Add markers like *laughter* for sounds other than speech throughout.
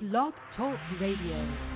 Blog Talk Radio.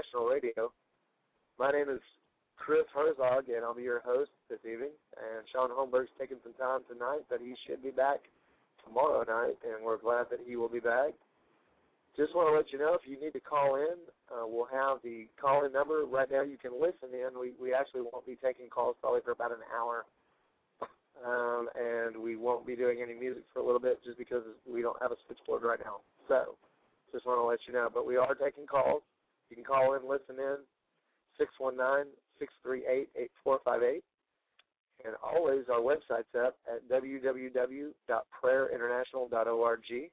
International Radio. My name is Chris Herzog, and I'll be your host this evening. And Shaun Holmberg's taking some time tonight, but he should be back tomorrow night, and we're glad that he will be back. Just want to let you know if you need to call in, uh, we'll have the call in number. Right now, you can listen in. We, we actually won't be taking calls probably for about an hour um, and we won't be doing any music for a little bit just because we don't have a switchboard right now. So, just want to let you know. But we are taking calls. You can call in, listen in, six one nine six three eight eight four five eight, and always our website's up at www.prayerinternational.org.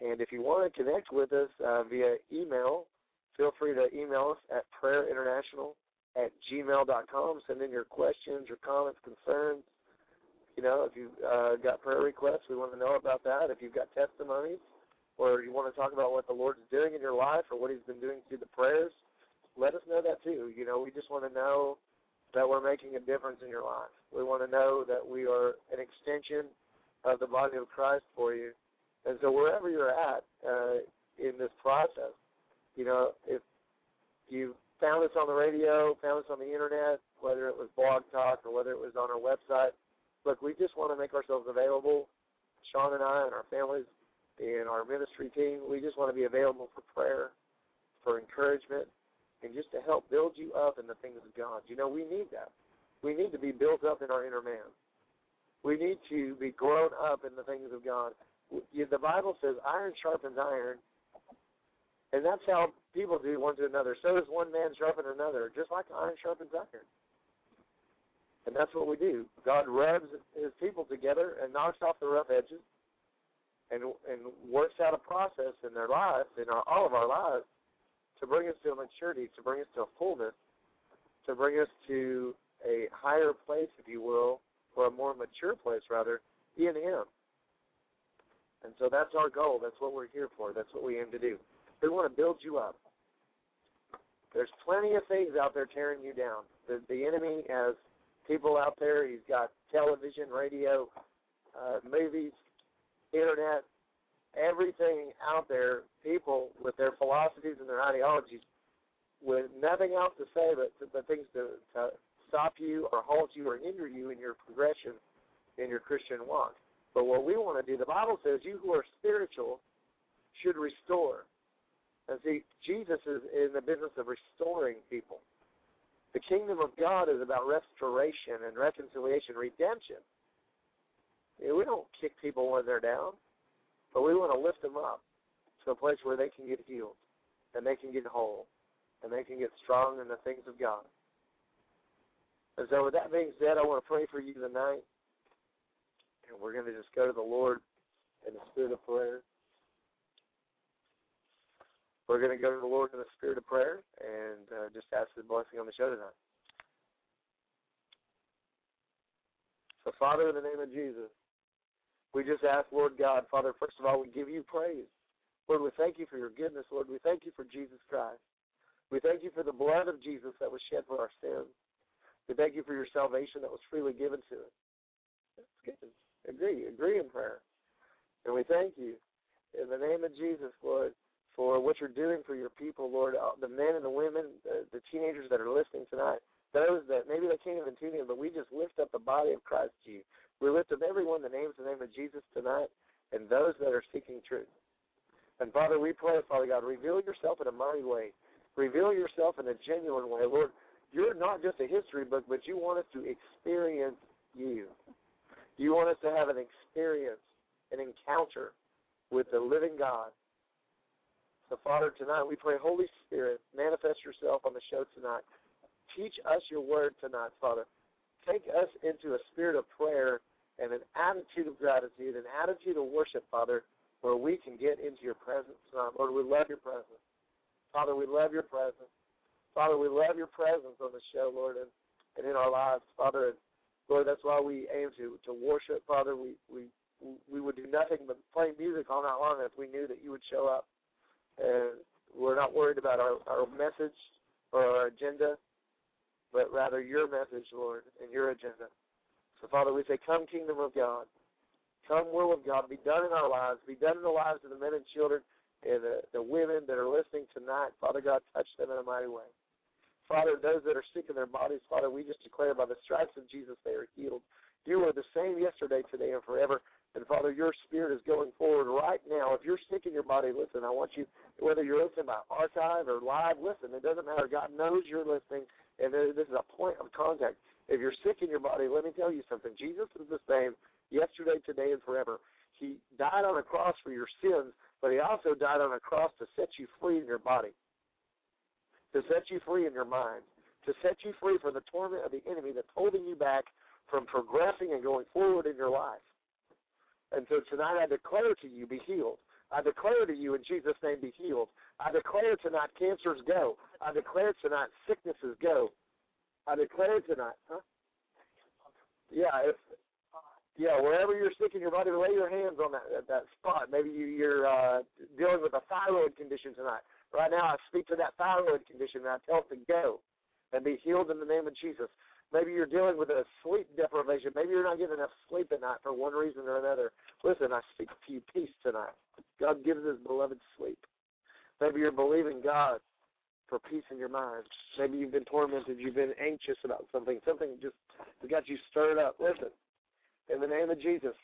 And if you want to connect with us uh, via email, feel free to email us at prayerinternational at gmail.com. Send in your questions, your comments, concerns. You know, if you've uh, got prayer requests, we want to know about that. If you've got testimonies or you want to talk about what the Lord's doing in your life or what He's been doing through the prayers, let us know that too. You know, we just want to know that we're making a difference in your life. We want to know that we are an extension of the body of Christ for you. And so wherever you're at uh, in this process, you know, if you found us on the radio, found us on the internet, whether it was Blog Talk or whether it was on our website. Look, we just want to make ourselves available. Shaun and I and our families and our ministry team, we just want to be available for prayer, for encouragement, and just to help build you up in the things of God. You know, we need that. We need to be built up in our inner man. We need to be grown up in the things of God. The Bible says iron sharpens iron, and that's how people do one to another. So does one man sharpen another, just like iron sharpens iron. And that's what we do. God rubs his people together and knocks off the rough edges and and works out a process in their lives, in our, all of our lives, to bring us to a maturity, to bring us to a fullness, to bring us to a higher place, if you will, or a more mature place, rather, in Him. And so that's our goal. That's what we're here for. That's what we aim to do. We want to build you up. There's plenty of things out there tearing you down. The, the enemy has people out there. He's got television, radio, uh, movies, internet, everything out there. People with their philosophies and their ideologies, with nothing else to say but, but things to, to stop you or halt you or hinder you in your progression in your Christian walk. But what we want to do, the Bible says, you who are spiritual should restore. And see, Jesus is in the business of restoring people. The kingdom of God is about restoration and reconciliation, redemption. We don't kick people when they're down, but we want to lift them up to a place where they can get healed and they can get whole and they can get strong in the things of God. And so, with that being said, I want to pray for you tonight. And we're going to just go to the Lord in the spirit of prayer. We're going to go to the Lord in the spirit of prayer and uh, just ask His blessing on the show tonight. So, Father, in the name of Jesus, we just ask, Lord God, Father, first of all, we give you praise. Lord, we thank you for your goodness. Lord, we thank you for Jesus Christ. We thank you for the blood of Jesus that was shed for our sins. We thank you for your salvation that was freely given to us. That's good. Agree. Agree in prayer. And we thank you in the name of Jesus, Lord, for what you're doing for your people, Lord, uh, the men and the women, the, the teenagers that are listening tonight, those that maybe they can't even tune in, but we just lift up the body of Christ to you. We lift up everyone that names the name of Jesus tonight and those that are seeking truth. And Father, we pray, Father God, reveal yourself in a mighty way. Reveal yourself in a genuine way. Lord, you're not just a history book, but you want us to experience you. You want us to have an experience, an encounter with the living God. So, Father, tonight we pray, Holy Spirit, manifest yourself on the show tonight. Teach us your word tonight, Father. Take us into a spirit of prayer and an attitude of gratitude, an attitude of worship, Father, where we can get into your presence tonight. Lord, we love your presence. Father, we love your presence. Father, we love your presence on the show, Lord, and, and in our lives, Father. And Lord, that's why we aim to to worship, Father. We we we would do nothing but play music all night long if we knew that you would show up. And we're not worried about our, our message or our agenda, but rather your message, Lord, and your agenda. So, Father, we say, Come, kingdom of God. Come, will of God. Be done in our lives. Be done in the lives of the men and children and the, the women that are listening tonight. Father God, touch them in a mighty way. Father, those that are sick in their bodies, Father, we just declare by the stripes of Jesus they are healed. You are the same yesterday, today, and forever. And Father, your spirit is going forward right now. If you're sick in your body, listen, I want you, whether you're listening by archive or live, listen, it doesn't matter. God knows you're listening, and this is a point of contact. If you're sick in your body, let me tell you something. Jesus is the same yesterday, today, and forever. He died on a cross for your sins, but he also died on a cross to set you free in your body, to set you free in your mind, to set you free from the torment of the enemy that's holding you back from progressing and going forward in your life. And so tonight I declare to you, be healed. I declare to you in Jesus' name, be healed. I declare tonight, cancers go. I declare tonight, sicknesses go. I declare tonight, huh? Yeah, if yeah, wherever you're sick in your body, lay your hands on that that spot. Maybe you, you're uh, dealing with a thyroid condition tonight. Right now, I speak to that thyroid condition and I tell it to go and be healed in the name of Jesus. Maybe you're dealing with a sleep deprivation. Maybe you're not getting enough sleep at night for one reason or another. Listen, I speak to you peace tonight. God gives his beloved sleep. Maybe you're believing God for peace in your mind. Maybe you've been tormented, you've been anxious about something, something just has got you stirred up. Listen, in the name of Jesus,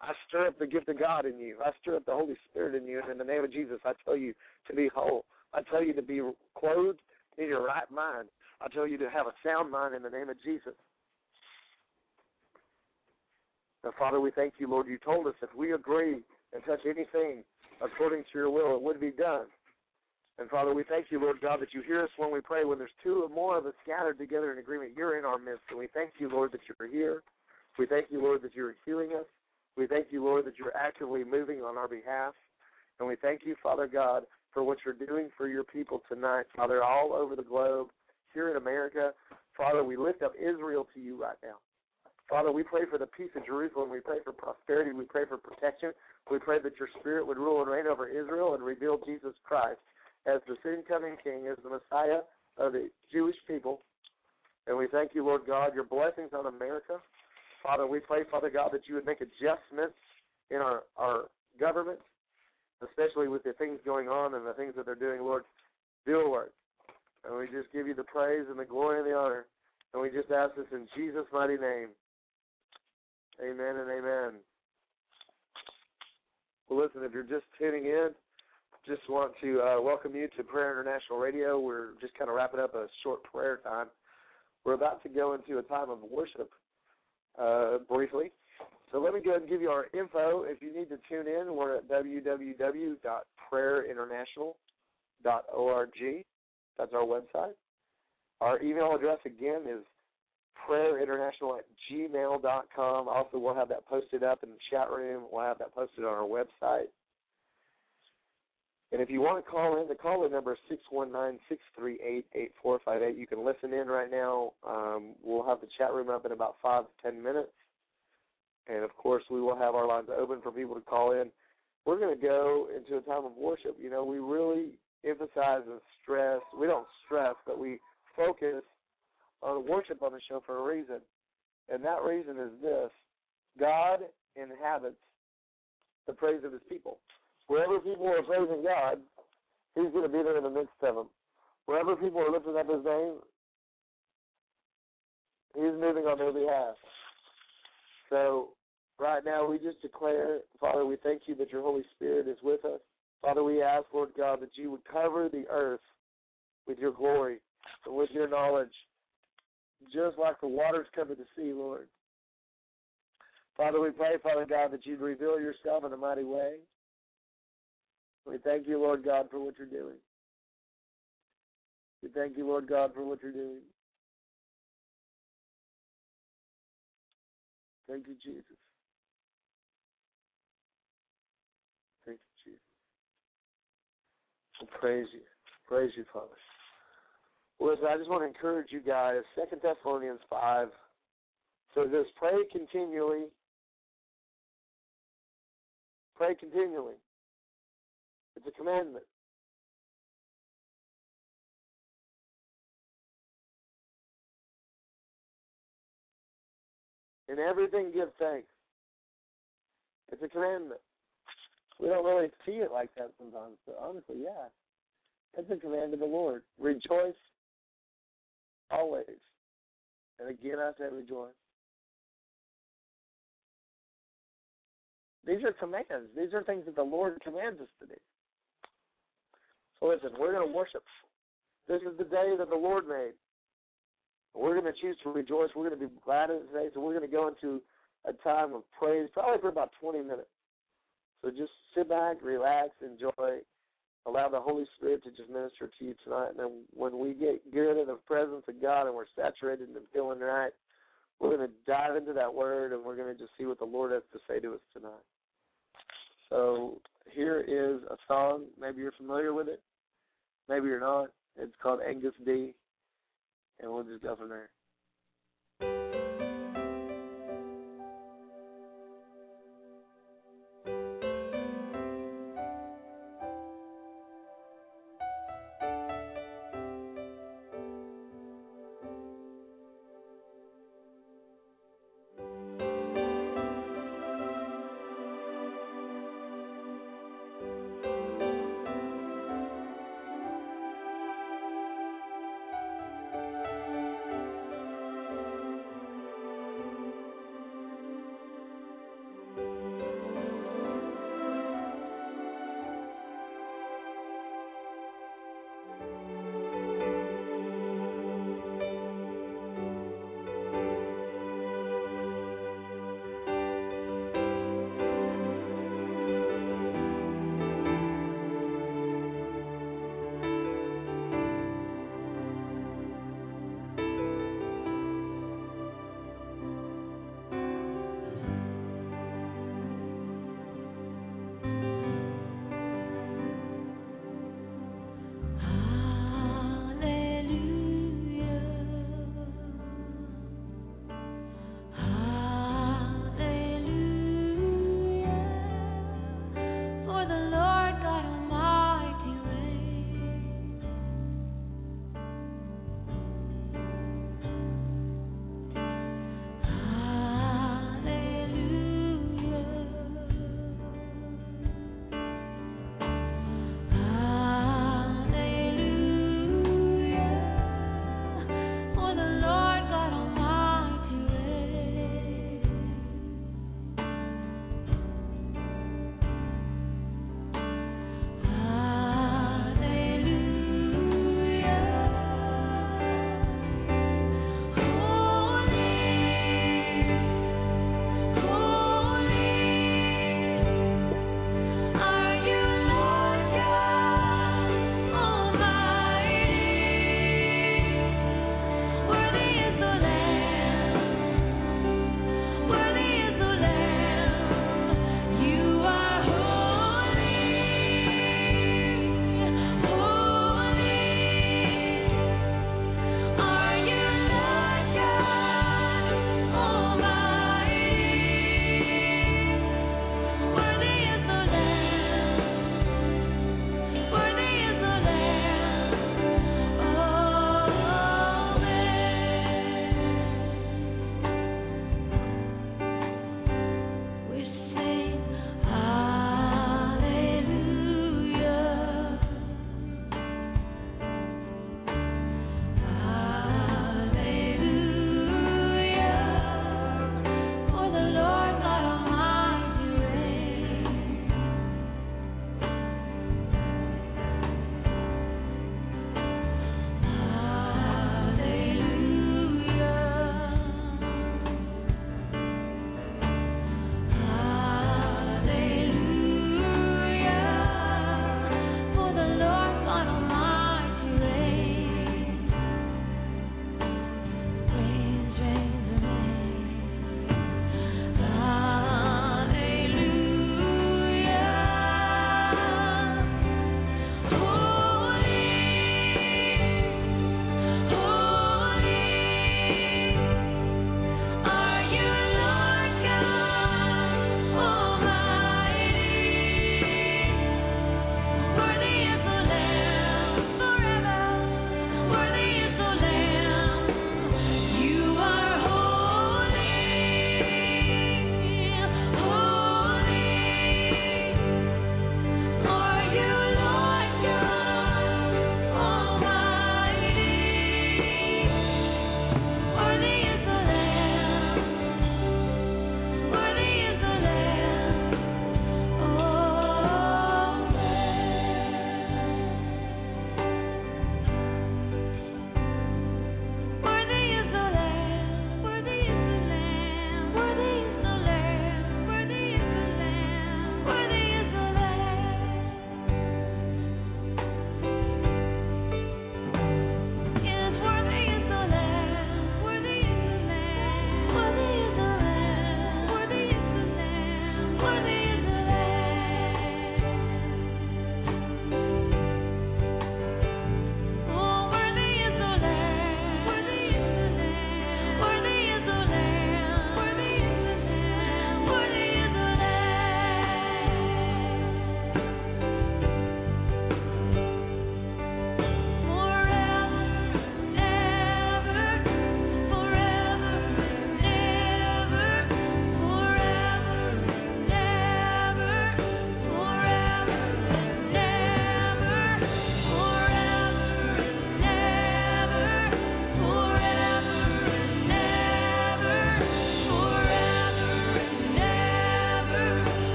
I stir up the gift of God in you. I stir up the Holy Spirit in you. And in the name of Jesus, I tell you to be whole. I tell you to be clothed in your right mind. I tell you to have a sound mind in the name of Jesus. Now, Father, we thank you, Lord. You told us if we agree and touch anything according to your will, it would be done. And Father, we thank you, Lord God, that you hear us when we pray. When there's two or more of us scattered together in agreement, you're in our midst. And we thank you, Lord, that you're here. We thank you, Lord, that you're healing us. We thank you, Lord, that you're actively moving on our behalf. And we thank you, Father God, for what you're doing for your people tonight, Father, all over the globe, here in America. Father, we lift up Israel to you right now. Father, we pray for the peace of Jerusalem. We pray for prosperity. We pray for protection. We pray that your spirit would rule and reign over Israel and reveal Jesus Christ as the soon coming King, as the Messiah of the Jewish people. And we thank you, Lord God, your blessings on America. Father, we pray, Father God, that you would make adjustments in our, our government, especially with the things going on and the things that they're doing, Lord. Do a work. And we just give you the praise and the glory and the honor. And we just ask this in Jesus' mighty name. Amen and amen. Well, listen, if you're just tuning in, just want to uh, welcome you to Prayer International Radio. We're just kind of wrapping up a short prayer time. We're about to go into a time of worship uh, briefly. So let me go ahead and give you our info. If you need to tune in, we're at www.prayerinternational.org. That's our website. Our email address again is prayerinternational at gmail.com. Also, we'll have that posted up in the chat room. We'll have that posted on our website. And if you want to call in, the caller number is six one nine six three eight eight four five eight. You can listen in right now. Um, we'll have the chat room up in about five to ten minutes. And of course, we will have our lines open for people to call in. We're going to go into a time of worship. You know, we really emphasize and stress, we don't stress, but we focus on worship on the show for a reason. And that reason is this God inhabits the praise of his people. Wherever people are praising God, He's going to be there in the midst of them. Wherever people are lifting up His name, He's moving on their behalf. So, right now, we just declare, Father, we thank you that your Holy Spirit is with us. Father, we ask, Lord God, that you would cover the earth with your glory and with your knowledge, just like the waters cover the sea, Lord. Father, we pray, Father God, that you'd reveal yourself in a mighty way. We thank you, Lord God, for what you're doing. We thank you, Lord God, for what you're doing. Thank you, Jesus. Thank you, Jesus. I praise you. Praise you, Father. Listen, I just want to encourage you guys. Second Thessalonians five So this: pray continually. Pray continually. It's a commandment. In everything, give thanks. It's a commandment. We don't really see it like that sometimes, but honestly, yeah. It's a command of the Lord. Rejoice always. And again, I say rejoice. These are commands. These are things that the Lord commands us to do. Listen, we're going to worship. This is the day that the Lord made. We're going to choose to rejoice. We're going to be glad in it today. So we're going to go into a time of praise, probably for about 20 minutes. So just sit back, relax, enjoy. Allow the Holy Spirit to just minister to you tonight. And then when we get good in the presence of God and we're saturated and feeling right, we're going to dive into that word and we're going to just see what the Lord has to say to us tonight. So here is a song. Maybe you're familiar with it. Maybe you're not. It's called Agnus Dei. and we'll just go from there.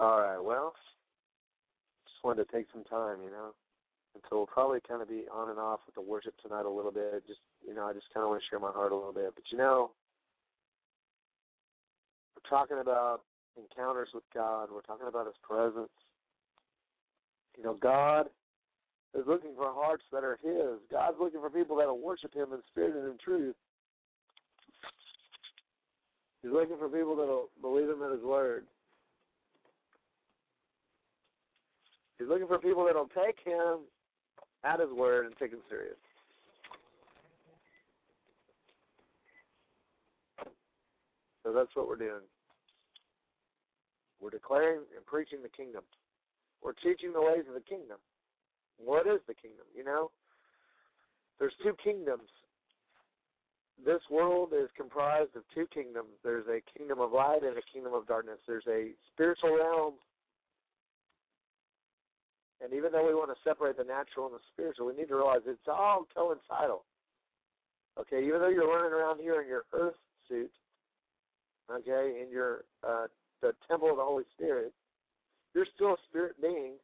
All right. Well, just wanted to take some time, you know, and so we'll probably kind of be on and off with the worship tonight a little bit. Just you know, I just kind of want to share my heart a little bit. But you know, we're talking about encounters with God. We're talking about His presence. You know, God is looking for hearts that are His. God's looking for people that will worship Him in spirit and in truth. He's looking for people that will believe Him at His word. He's looking for people that will take Him at His word and take Him serious. So that's what we're doing. We're declaring and preaching the kingdom. We're teaching the ways of the kingdom. What is the kingdom? You know, there's two kingdoms. This world is comprised of two kingdoms. There's a kingdom of light and a kingdom of darkness. There's a spiritual realm. And even though we want to separate the natural and the spiritual, we need to realize it's all coincidental. Okay, even though you're running around here in your earth suit, okay, in your uh, the temple of the Holy Spirit, you're still a spirit being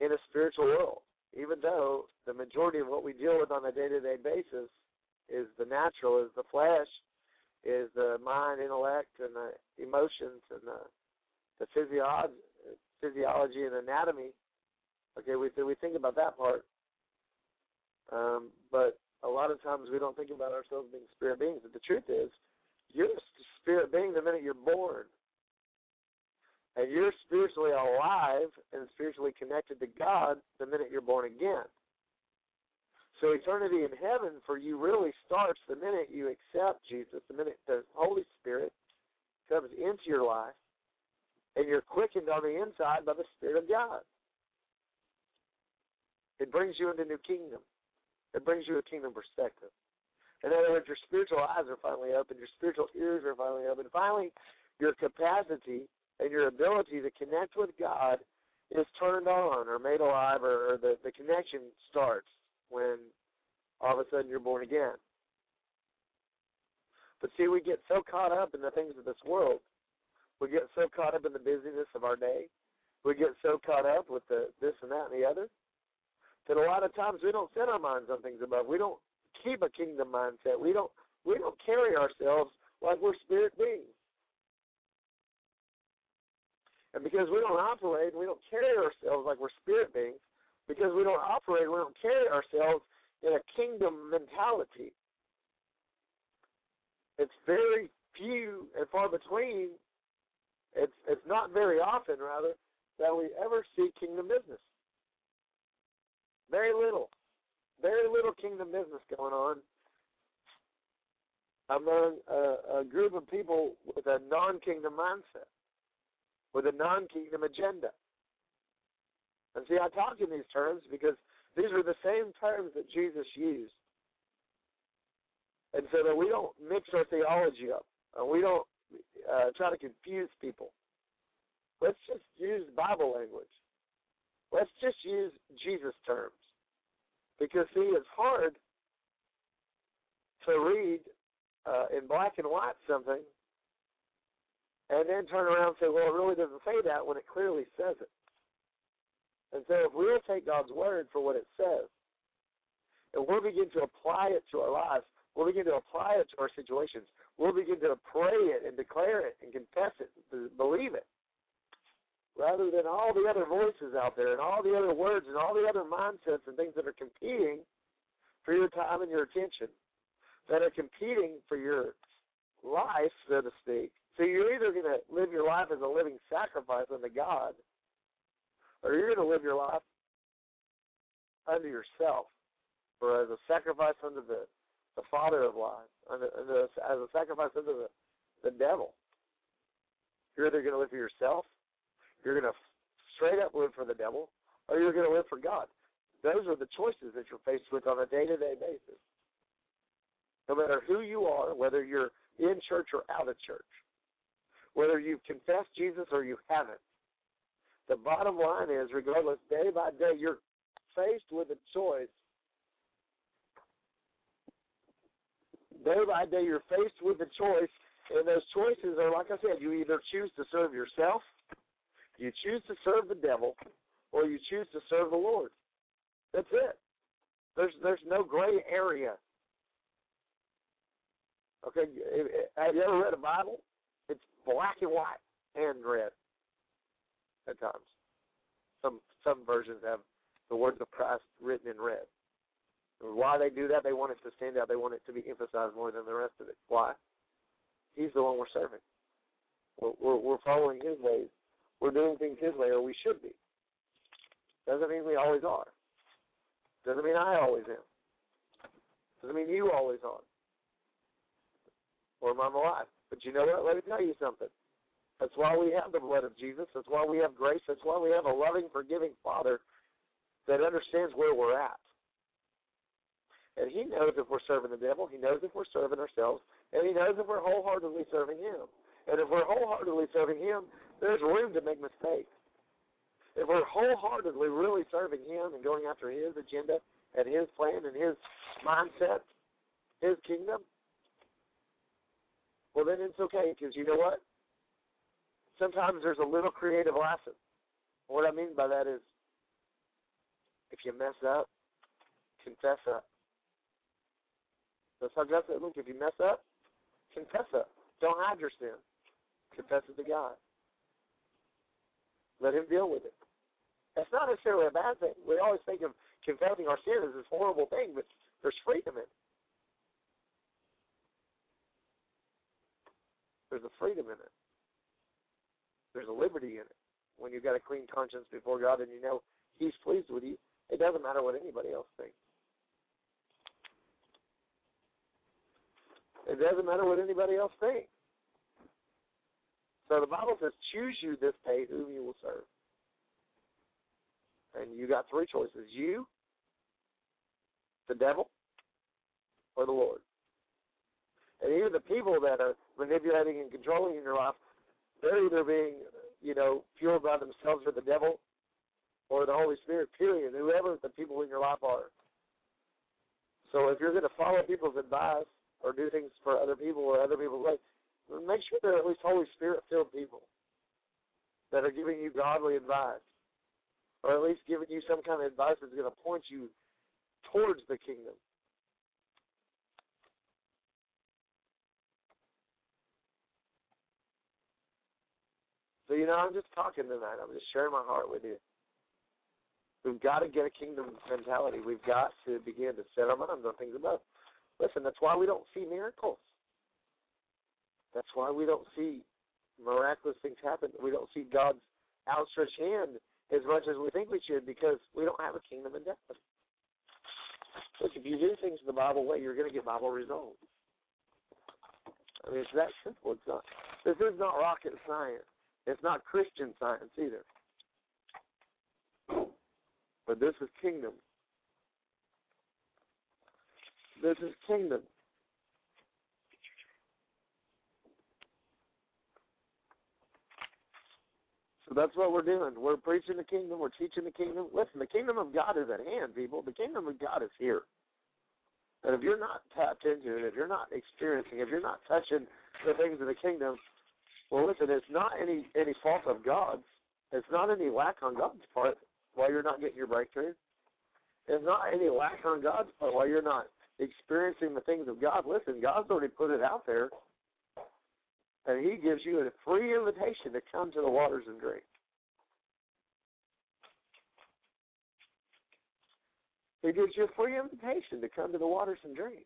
in a spiritual world, even though the majority of what we deal with on a day to day basis is the natural, is the flesh, is the mind, intellect, and the emotions, and the the physiology, physiology and anatomy. Okay, we we think about that part, um, but a lot of times we don't think about ourselves being spirit beings. But the truth is, you're a spirit being the minute you're born and you're spiritually alive and spiritually connected to God the minute you're born again. So eternity in heaven for you really starts the minute you accept Jesus, the minute the Holy Spirit comes into your life and you're quickened on the inside by the Spirit of God. It brings you into new kingdom. It brings you a kingdom perspective. In other words, your spiritual eyes are finally open, your spiritual ears are finally open. Finally, your capacity and your ability to connect with God is turned on or made alive or, or the, the connection starts when all of a sudden you're born again. But see, we get so caught up in the things of this world. We get so caught up in the busyness of our day. We get so caught up with the this and that and the other that a lot of times we don't set our minds on things above. We don't keep a kingdom mindset. We don't we don't carry ourselves like we're spirit beings. And because we don't operate, we don't carry ourselves like we're spirit beings, because we don't operate, we don't carry ourselves in a kingdom mentality. It's very few and far between. It's it's not very often, rather, that we ever see kingdom business. Very little, very little kingdom business going on among a, a group of people with a non-kingdom mindset with a non kingdom agenda. And see, I talk in these terms because these are the same terms that Jesus used. And so that we don't mix our theology up, and we don't uh, try to confuse people. Let's just use Bible language. Let's just use Jesus terms. Because, see, it's hard to read uh, in black and white something and then turn around and say, well, it really doesn't say that when it clearly says it. And so if we'll take God's word for what it says, and we'll begin to apply it to our lives, we'll begin to apply it to our situations, we'll begin to pray it and declare it and confess it, believe it, rather than all the other voices out there and all the other words and all the other mindsets and things that are competing for your time and your attention, that are competing for your life, so to speak, so you're either going to live your life as a living sacrifice unto God, or you're going to live your life unto yourself, or as a sacrifice unto the, the father of unto, as a sacrifice unto the, the devil. You're either going to live for yourself, you're going to straight up live for the devil, or you're going to live for God. Those are the choices that you're faced with on a day to day basis. No matter who you are, whether you're in church or out of church whether you've confessed Jesus or you haven't. The bottom line is, regardless, day by day, you're faced with a choice. Day by day, you're faced with a choice And those choices are, like I said, you either choose to serve yourself, you choose to serve the devil, or you choose to serve the Lord. That's it. There's there's no gray area. Okay, have you ever read a Bible? It's black and white and red at times. Some some versions have the words of Christ written in red. Why they do that? They want it to stand out. They want it to be emphasized more than the rest of it. Why? He's the one we're serving. We're, we're, we're following His ways. We're doing things His way, or we should be. Doesn't mean we always are. Doesn't mean I always am. Doesn't mean you always are. Or my life. But you know what? Let me tell you something. That's why we have the blood of Jesus. That's why we have grace. That's why we have a loving, forgiving Father that understands where we're at. And He knows if we're serving the devil. He knows if we're serving ourselves. And He knows if we're wholeheartedly serving Him. And if we're wholeheartedly serving Him, there's room to make mistakes. If we're wholeheartedly really serving Him and going after His agenda and His plan and His mindset, His kingdom, well, then it's okay because you know what? sometimes there's a little creative license. What I mean by that is if you mess up, confess up. That's how God said, look, if you mess up, confess up. Don't hide your sin. Confess it to God. Let him deal with it. That's not necessarily a bad thing. We always think of confessing our sin as this horrible thing, but there's freedom in it. There's a freedom in it there's a liberty in it. When you've got a clean conscience before God and you know He's pleased with you, it doesn't matter what anybody else thinks. It doesn't matter what anybody else thinks. So the Bible says, choose you this day whom you will serve. And you got three choices you, the devil, or the Lord. And even the people that are manipulating and controlling in your life they're either being, you know, fueled by themselves or the devil or the Holy Spirit, period, whoever the people in your life are. So if you're going to follow people's advice or do things for other people or other people's way, make sure they're at least Holy Spirit filled people that are giving you godly advice or at least giving you some kind of advice that's going to point you towards the kingdom. So, you know, I'm just talking tonight. I'm just sharing my heart with you. We've got to get a kingdom mentality. We've got to begin to set our minds on things above. Listen, that's why we don't see miracles. That's why we don't see miraculous things happen. We don't see God's outstretched hand as much as we think we should because we don't have a kingdom mentality. Look, if you do things the Bible way, you're going to get Bible results. I mean, it's that simple. It's not. This is not rocket science. It's not Christian science either. But this is kingdom. This is kingdom. So that's what we're doing. We're preaching the kingdom. We're teaching the kingdom. Listen, the kingdom of God is at hand, people. The kingdom of God is here. And if you're not tapped into it, if you're not experiencing, if you're not touching the things of the kingdom, well, listen, it's not any any fault of God's. It's not any lack on God's part why you're not getting your breakthrough. It's not any lack on God's part why you're not experiencing the things of God. Listen, God's already put it out there, and He gives you a free invitation to come to the waters and drink. He gives you a free invitation to come to the waters and drink.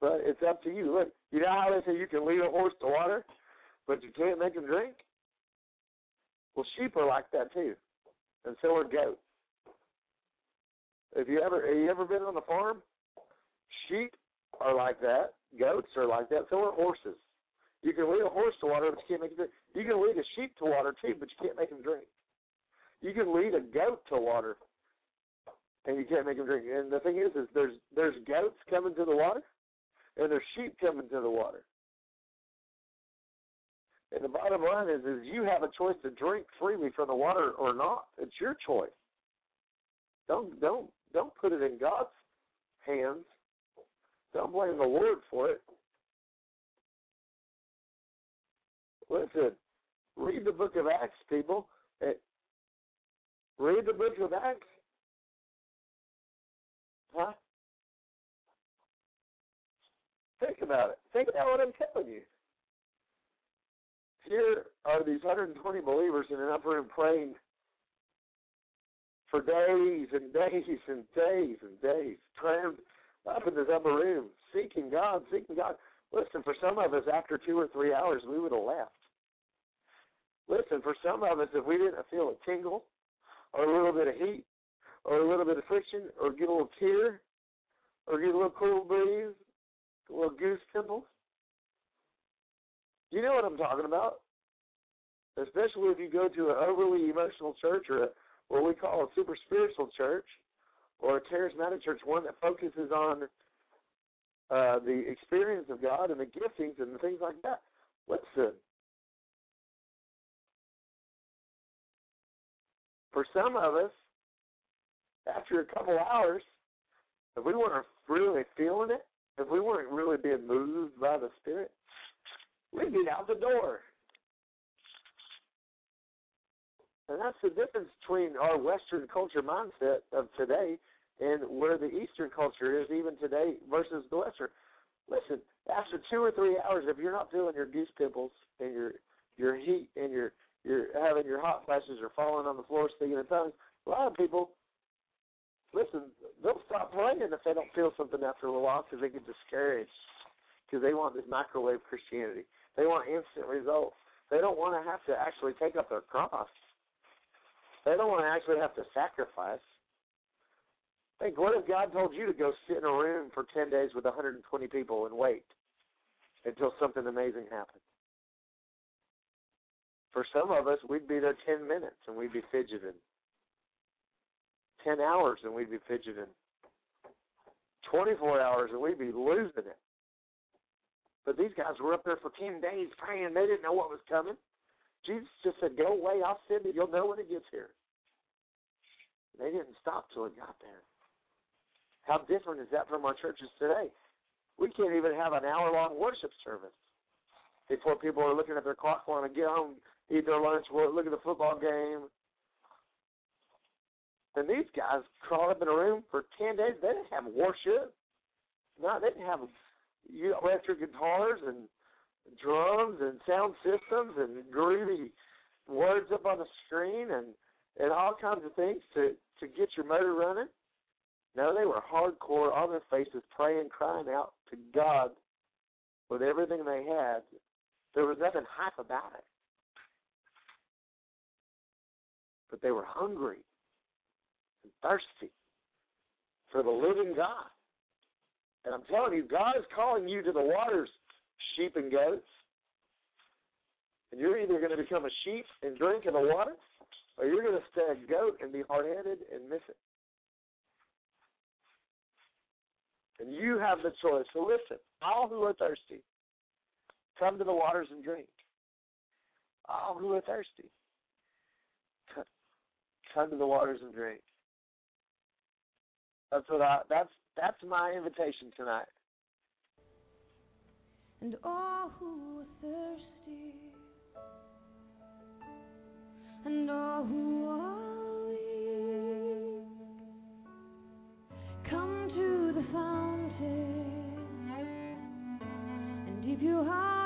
But it's up to you. Look, you know how they say you can lead a horse to water, but you can't make him drink? Well, sheep are like that too, and so are goats. If you ever have you ever been on a farm, sheep are like that, goats are like that, so are horses. You can lead a horse to water, but you can't make him drink. You can lead a sheep to water too, but you can't make him drink. You can lead a goat to water, and you can't make him drink. And the thing is, is there's there's goats coming to the water, and there's sheep coming to the water. And the bottom line is, is you have a choice to drink freely from the water or not. It's your choice. Don't don't don't put it in God's hands. Don't blame the Lord for it. Listen, read the book of Acts, people. Eh, read the book of Acts. Huh? Think about it. Think about what I'm telling you. Here are these 120 believers in an upper room praying for days and days and days and days, praying up in this upper room, seeking God, seeking God. Listen, for some of us, after two or three hours, we would have left. Listen, for some of us, if we didn't feel a tingle, or a little bit of heat, or a little bit of friction, or get a little tear, or get a little cool breeze, a little goose pimples, you know what I'm talking about. Especially if you go to an overly emotional church or a, what we call a super spiritual church or a charismatic church, one that focuses on uh, the experience of God and the giftings and the things like that. Listen, for some of us, after a couple hours, if we weren't really feeling it, if we weren't really being moved by the Spirit, we'd be out the door. And that's the difference between our Western culture mindset of today and where the Eastern culture is even today versus the Western. Listen, after two or three hours, if you're not feeling your goose pimples and your your heat and your you're having your hot flashes or falling on the floor speaking in tongues, a lot of people, listen, they'll stop praying if they don't feel something after a while because they get discouraged because they want this microwave Christianity. They want instant results. They don't want to have to actually take up their cross. They don't want to actually have to sacrifice. Think, what if God told you to go sit in a room for 10 days with 120 people and wait until something amazing happens? For some of us, we'd be there 10 minutes and we'd be fidgeting. 10 hours and we'd be fidgeting. 24 hours and we'd be losing it. But these guys were up there for 10 days praying. They didn't know what was coming. Jesus just said, Go away, I'll send it. You'll know when it gets here. They didn't stop till it got there. How different is that from our churches today? We can't even have an hour long worship service before people are looking at their clock wanting to get home, eat their lunch, look at the football game. And these guys crawled up in a room for ten days. They didn't have worship. No, they didn't have electric guitars and drums and sound systems and groovy words up on the screen and and all kinds of things to to get your motor running. No, they were hardcore on their faces, praying, crying out to God with everything they had. There was nothing hype about it. But they were hungry and thirsty for the living God. And I'm telling you, God is calling you to the waters, sheep and goats. And you're either going to become a sheep and drink in the water, or you're going to stay a goat and be hard headed and miss it. And you have the choice. So listen, all who are thirsty, come to the waters and drink. All who are thirsty, come to the waters and drink. That's what I. That's that's my invitation tonight. And all who are thirsty, and all who are weak, come to the fountain. And dip your heart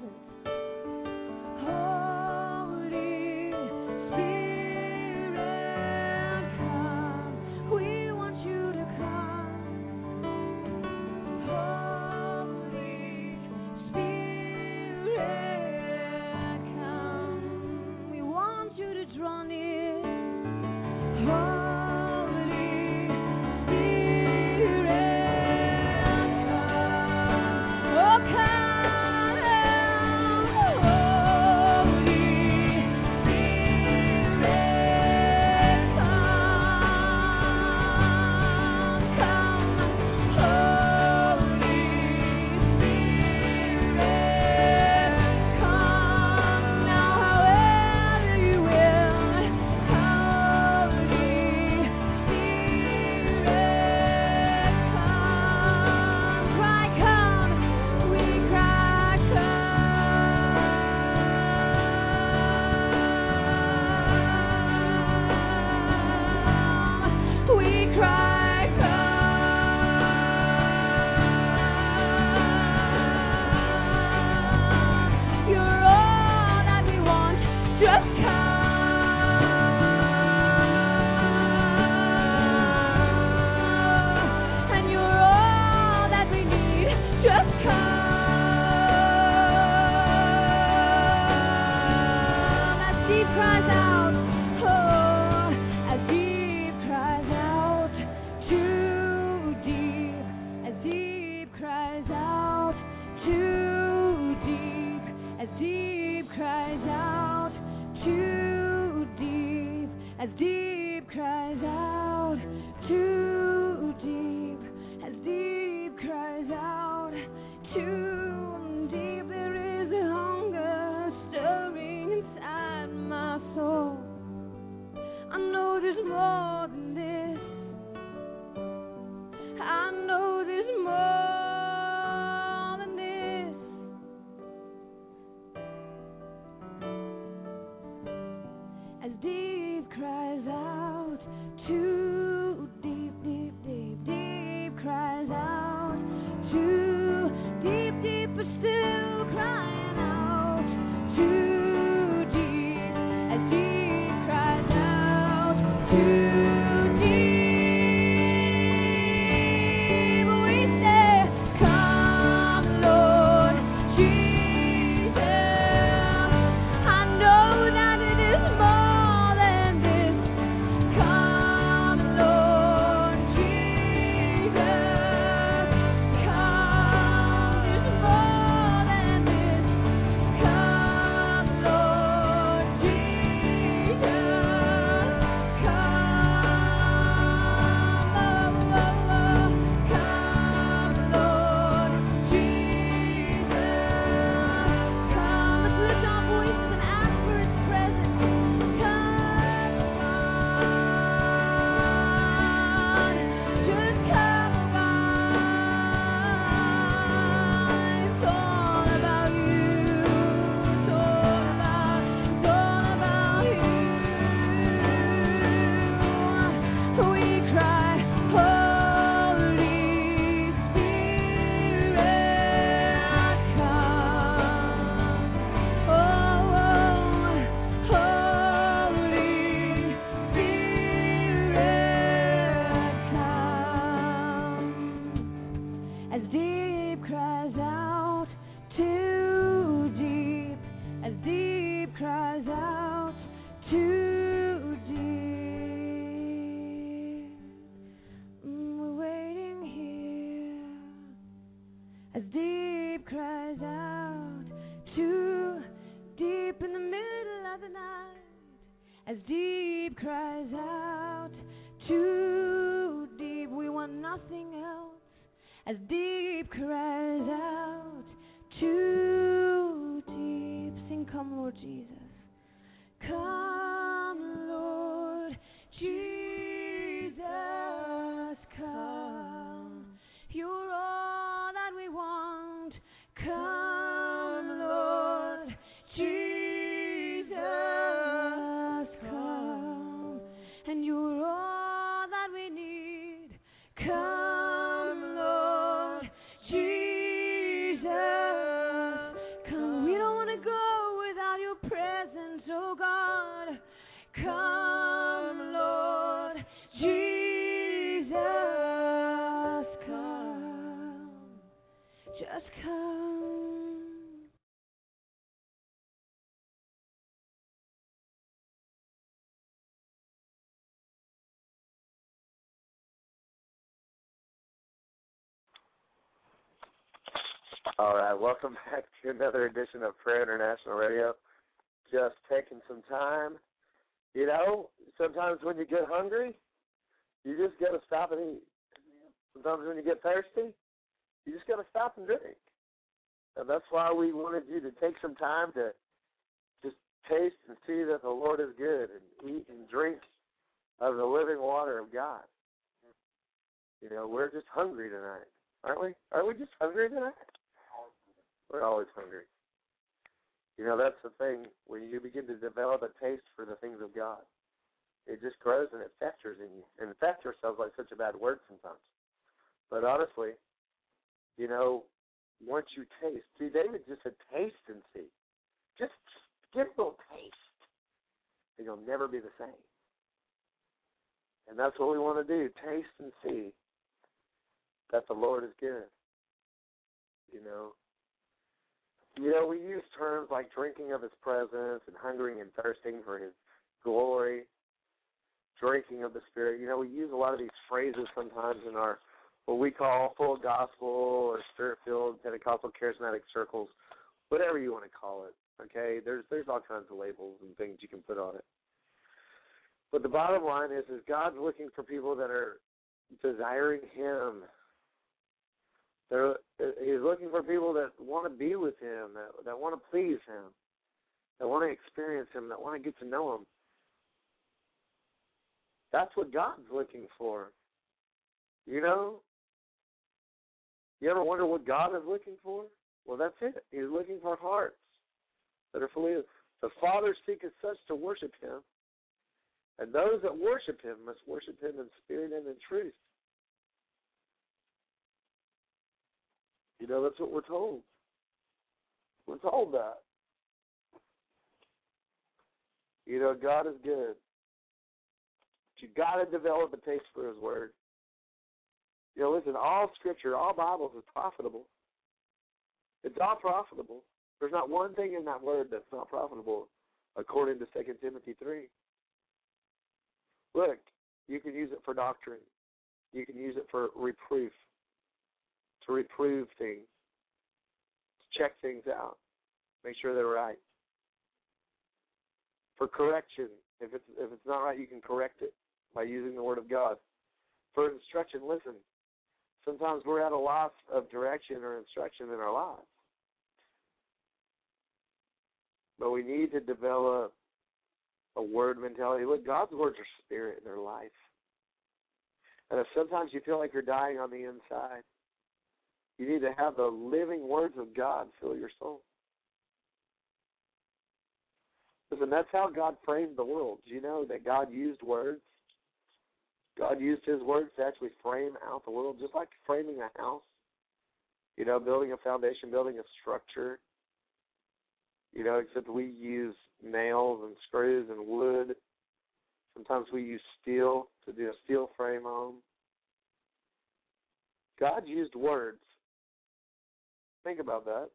for welcome *laughs* back to another edition of Prayer International Radio. Just taking some time. You know, sometimes when you get hungry, you just got to stop and eat. Sometimes when you get thirsty, you just got to stop and drink. And that's why we wanted you to take some time to just taste and see that the Lord is good and eat and drink of the living water of God. You know, we're just hungry tonight, aren't we? Aren't we just hungry tonight? We're always hungry. You know, that's the thing. When you begin to develop a taste for the things of God, it just grows and it festers in you. And fester sounds like such a bad word sometimes. But honestly, you know, once you taste, see, David just said, taste and see. Just, give a little taste, and you'll never be the same. And that's what we want to do taste and see that the Lord is good. You know, you know, we use terms like drinking of His presence and hungering and thirsting for His glory, drinking of the Spirit. You know, we use a lot of these phrases sometimes in our what we call full gospel or spirit filled Pentecostal charismatic circles, whatever you want to call it. Okay, there's there's all kinds of labels and things you can put on it. But the bottom line is, is God's looking for people that are desiring Him. They're, he's looking for people that want to be with Him, that that want to please Him, that want to experience Him, that want to get to know Him. That's what God's looking for. You know, you ever wonder what God is looking for? Well, that's it. He's looking for hearts that are fully. The Father seeketh such to worship Him, and those that worship Him must worship Him in spirit and in truth. You know, that's what we're told. We're told that. You know, God is good. But you got to develop a taste for His Word. You know, listen, all Scripture, all Bibles is profitable. It's all profitable. There's not one thing in that Word that's not profitable, according to Second Timothy 3. Look, you can use it for doctrine. You can use it for reproof, to reprove things, to check things out, make sure they're right. For correction, if it's if it's not right, you can correct it by using the Word of God. For instruction, listen. Sometimes we're at a loss of direction or instruction in our lives, but we need to develop a word mentality. Look, God's words are spirit in their life. And if sometimes you feel like you're dying on the inside, you need to have the living words of God fill your soul. Listen, that's how God framed the world. Do you know that God used words? God used His words to actually frame out the world, just like framing a house. You know, building a foundation, building a structure. You know, except we use nails and screws and wood. Sometimes we use steel to do a steel frame home. God used words. Think about that.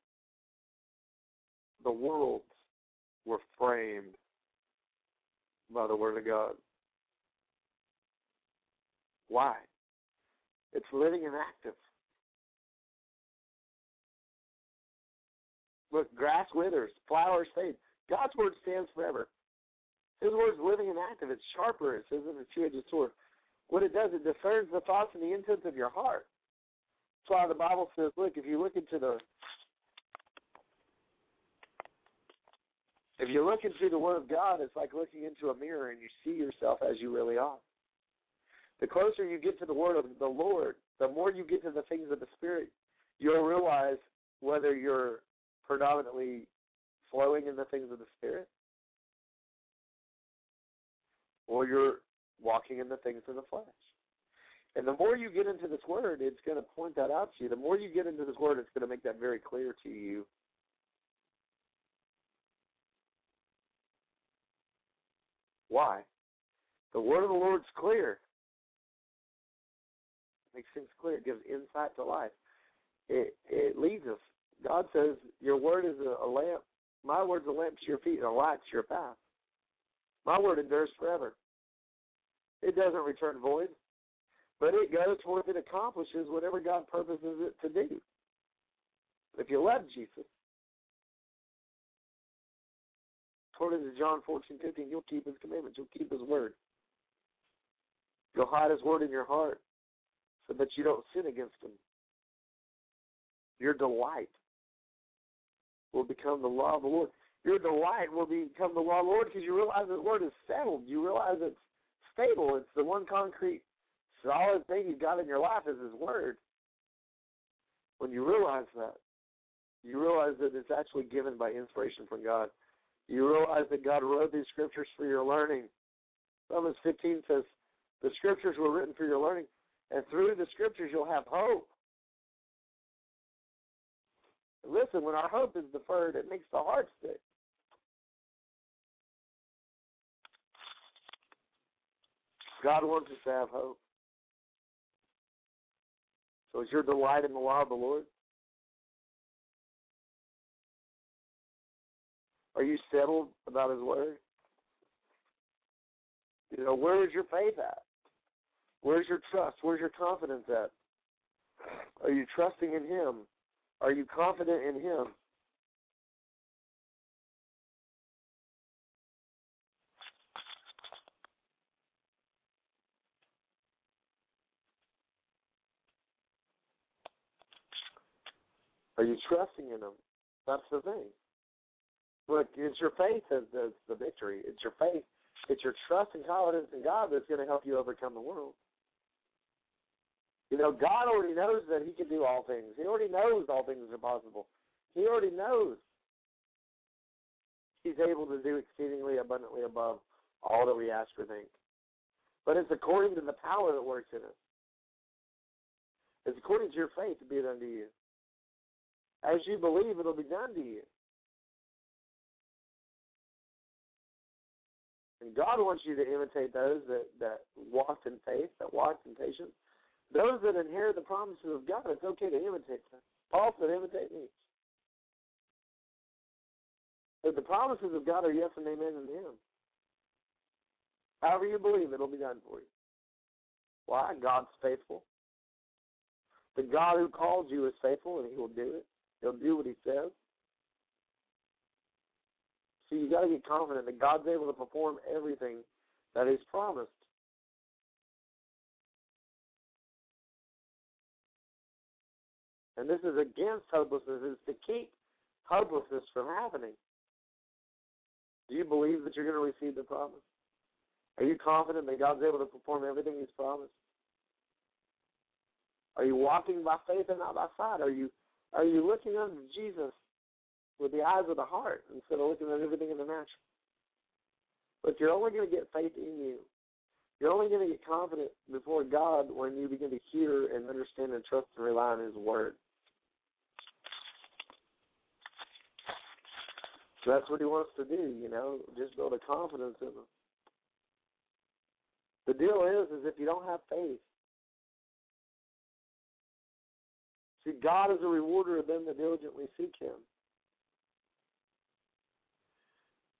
The worlds were framed by the Word of God. Why? It's living and active. Look, grass withers, flowers fade. God's word stands forever. His word is living and active. It's sharper, it says in the two-edged sword. What it does, it discerns the thoughts and the intents of your heart. That's why the Bible says, look, if you look into the if you look into the Word of God, it's like looking into a mirror and you see yourself as you really are. The closer you get to the Word of the Lord, the more you get to the things of the Spirit, you'll realize whether you're predominantly flowing in the things of the Spirit or you're walking in the things of the flesh. And the more you get into this word, it's going to point that out to you. The more you get into this word, it's going to make that very clear to you. Why? The word of the Lord's clear. It makes things clear. It gives insight to life. It it leads us. God says, "Your word is a, a lamp. My word's a lamp to your feet and a light to your path. My word endures forever. It doesn't return void, but it goes forth and accomplishes whatever God purposes it to do. If you love Jesus, according to John fourteen fifteen, you'll keep his commandments, you'll keep his word. You'll hide his word in your heart so that you don't sin against him. Your delight will become the law of the Lord. Your delight will become the law of the Lord because you realize the word is settled. You realize it's stable. It's the one concrete, solid thing you've got in your life is his word. When you realize that, you realize that it's actually given by inspiration from God. You realize that God wrote these scriptures for your learning. Romans 15 says, the scriptures were written for your learning, and through the scriptures you'll have hope. Listen, when our hope is deferred, it makes the heart sick. God wants us to have hope. So is your delight in the law of the Lord? Are you settled about His Word? You know, where is your faith at? Where's your trust? Where's your confidence at? Are you trusting in Him? Are you confident in Him? Are you trusting in Him? That's the thing. Look, it's your faith that's the victory. It's your faith. It's your trust and confidence in God that's going to help you overcome the world. You know, God already knows that He can do all things. He already knows all things are possible. He already knows He's able to do exceedingly abundantly above all that we ask or think. But it's according to the power that works in us. It's according to your faith to be it unto you. As you believe, it'll be done to you. And God wants you to imitate those that, that walked in faith, that walked in patience. Those that inherit the promises of God, it's okay to imitate them. Paul said, imitate me. If the promises of God are yes and amen in Him, however you believe, it'll be done for you. Why? God's faithful. The God who called you is faithful, and He will do it. He'll do what He says. So you got to get confident that God's able to perform everything that He's promised. And this is against hopelessness. It's to keep hopelessness from happening. Do you believe that you're going to receive the promise? Are you confident that God's able to perform everything He's promised? Are you walking by faith and not by sight? Are you are you looking unto Jesus with the eyes of the heart instead of looking at everything in the natural? But you're only going to get faith in you. You're only going to get confident before God when you begin to hear and understand and trust and rely on His Word. So that's what He wants to do, you know, just build a confidence in Him. The deal is, is if you don't have faith, see, God is a rewarder of them that diligently seek Him.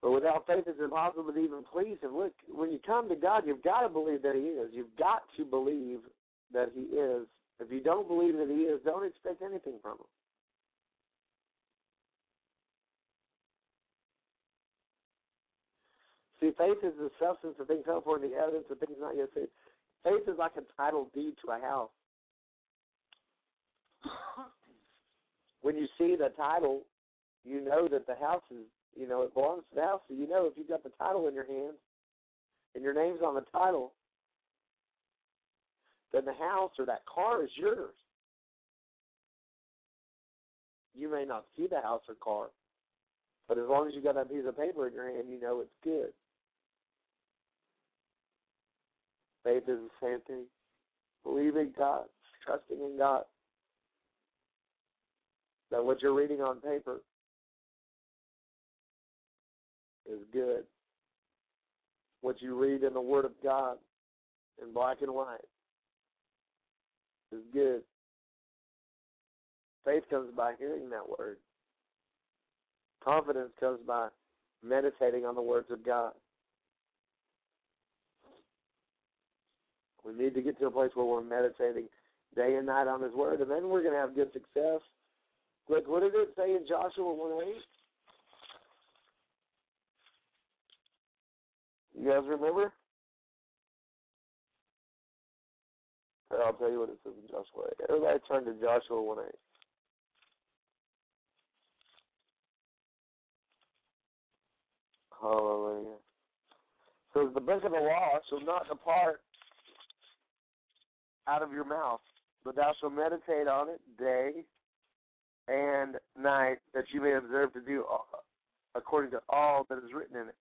But without faith, it's impossible to even please Him. Look, when you come to God, you've got to believe that He is. You've got to believe that He is. If you don't believe that He is, don't expect anything from Him. See, faith is the substance of things hoped for and the evidence of things not yet seen. Faith is like a title deed to a house. *laughs* when you see the title, you know that the house is you know, it belongs to the house. So you know if you've got the title in your hands and your name's on the title, then the house or that car is yours. You may not see the house or car, but as long as you've got that piece of paper in your hand, you know it's good. Faith is the same thing. Believing God, trusting in God. That what you're reading on paper is good. What you read in the Word of God in black and white is good. Faith comes by hearing that Word. Confidence comes by meditating on the words of God. We need to get to a place where we're meditating day and night on His Word, and then we're going to have good success Like, what did it say in Joshua 1 8? You guys remember? I'll tell you what it says in Joshua 8. Everybody turn to Joshua 1 8. Hallelujah. So the book of the law shall not depart out of your mouth, but thou shalt meditate on it day and night, that you may observe to do according to all that is written in it.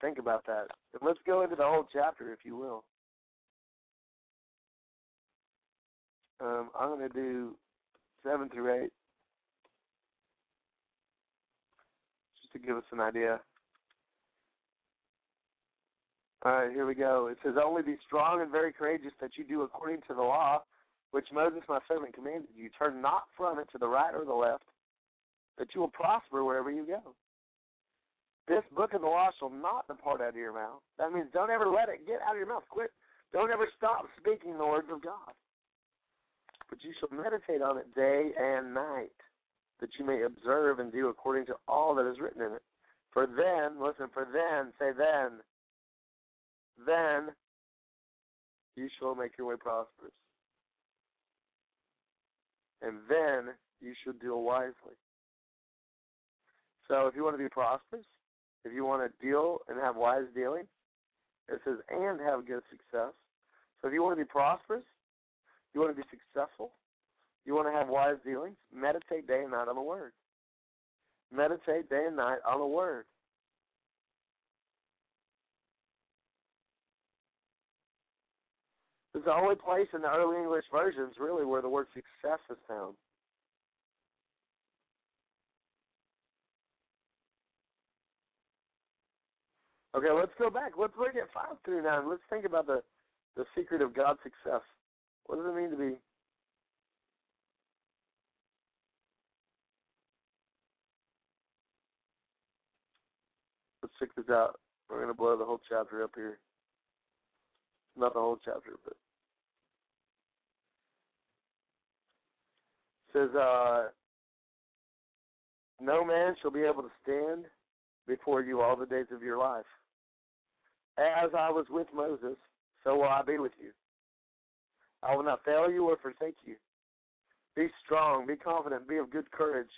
Think about that. And let's go into the whole chapter, if you will. Um, I'm going to do 7 through 8. Just to give us an idea. All right, here we go. It says, Only be strong and very courageous that you do according to the law which Moses my servant commanded you. Turn not from it to the right or the left, that you will prosper wherever you go. This book of the law shall not depart out of your mouth. That means don't ever let it get out of your mouth. Quit. Don't ever stop speaking the words of God. But you shall meditate on it day and night, that you may observe and do according to all that is written in it. For then, listen, for then, say then, then you shall make your way prosperous. And then you should deal wisely. So if you want to be prosperous, if you want to deal and have wise dealing, it says, and have good success. So if you want to be prosperous, you want to be successful, you want to have wise dealings, meditate day and night on the Word. Meditate day and night on the Word. It's the only place in the early English versions, really, where the word success is found. Okay, let's go back. Let's look at five through nine. Let's think about the the secret of God's success. What does it mean to be? Let's check this out. We're to blow the whole chapter up here. Not the whole chapter, but says, uh, "No man shall be able to stand before you all the days of your life. As I was with Moses, so will I be with you. I will not fail you or forsake you. Be strong, be confident, be of good courage,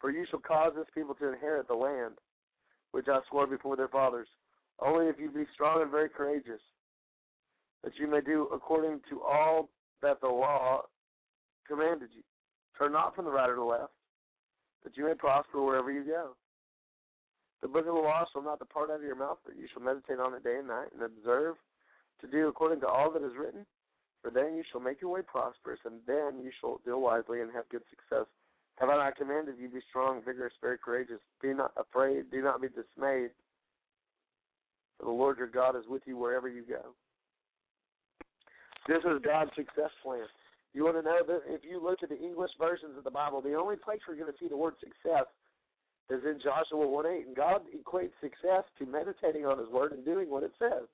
for you shall cause this people to inherit the land which I swore before their fathers. Only if you be strong and very courageous, that you may do according to all that the law commanded you. Turn not from the right or the left, that you may prosper wherever you go. The book of the law shall not depart out of your mouth, but you shall meditate on it day and night, and observe to do according to all that is written. For then you shall make your way prosperous, and then you shall deal wisely and have good success. Have I not commanded you be strong, vigorous, very courageous? Be not afraid, do not be dismayed. For the Lord your God is with you wherever you go. This is God's success plan. You want to know that if you look at the English versions of the Bible, the only place you're going to see the word success is in Joshua 1 8. And God equates success to meditating on His Word and doing what it says.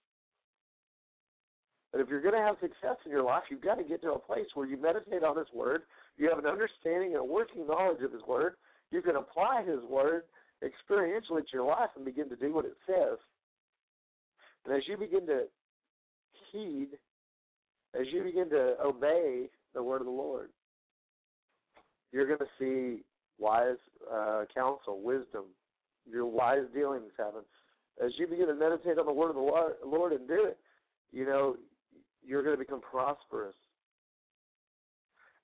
But if you're going to have success in your life, you've got to get to a place where you meditate on His Word, you have an understanding and a working knowledge of His Word, you can apply His Word experientially to your life and begin to do what it says. And as you begin to heed, as you begin to obey the Word of the Lord, you're going to see wise uh, counsel, wisdom, your wise dealings happen. As you begin to meditate on the Word of the Lord and do it, you know, you're going to become prosperous.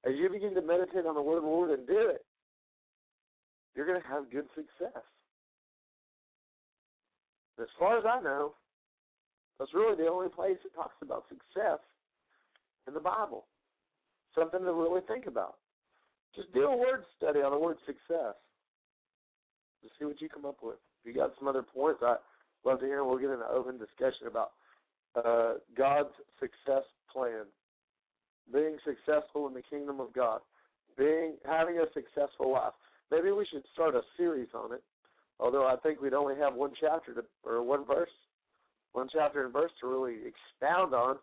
As you begin to meditate on the word of the Lord and do it, you're going to have good success. As far as I know, that's really the only place it talks about success in the Bible. Something to really think about. Just do a word study on the word success. Just see what you come up with. If you got some other points, I'd love to hear. We'll get an open discussion about uh, God's success plan, being successful in the kingdom of God, being having a successful life. Maybe we should start a series on it. Although I think we'd only have one chapter to, or one verse, one chapter and verse to really expound on.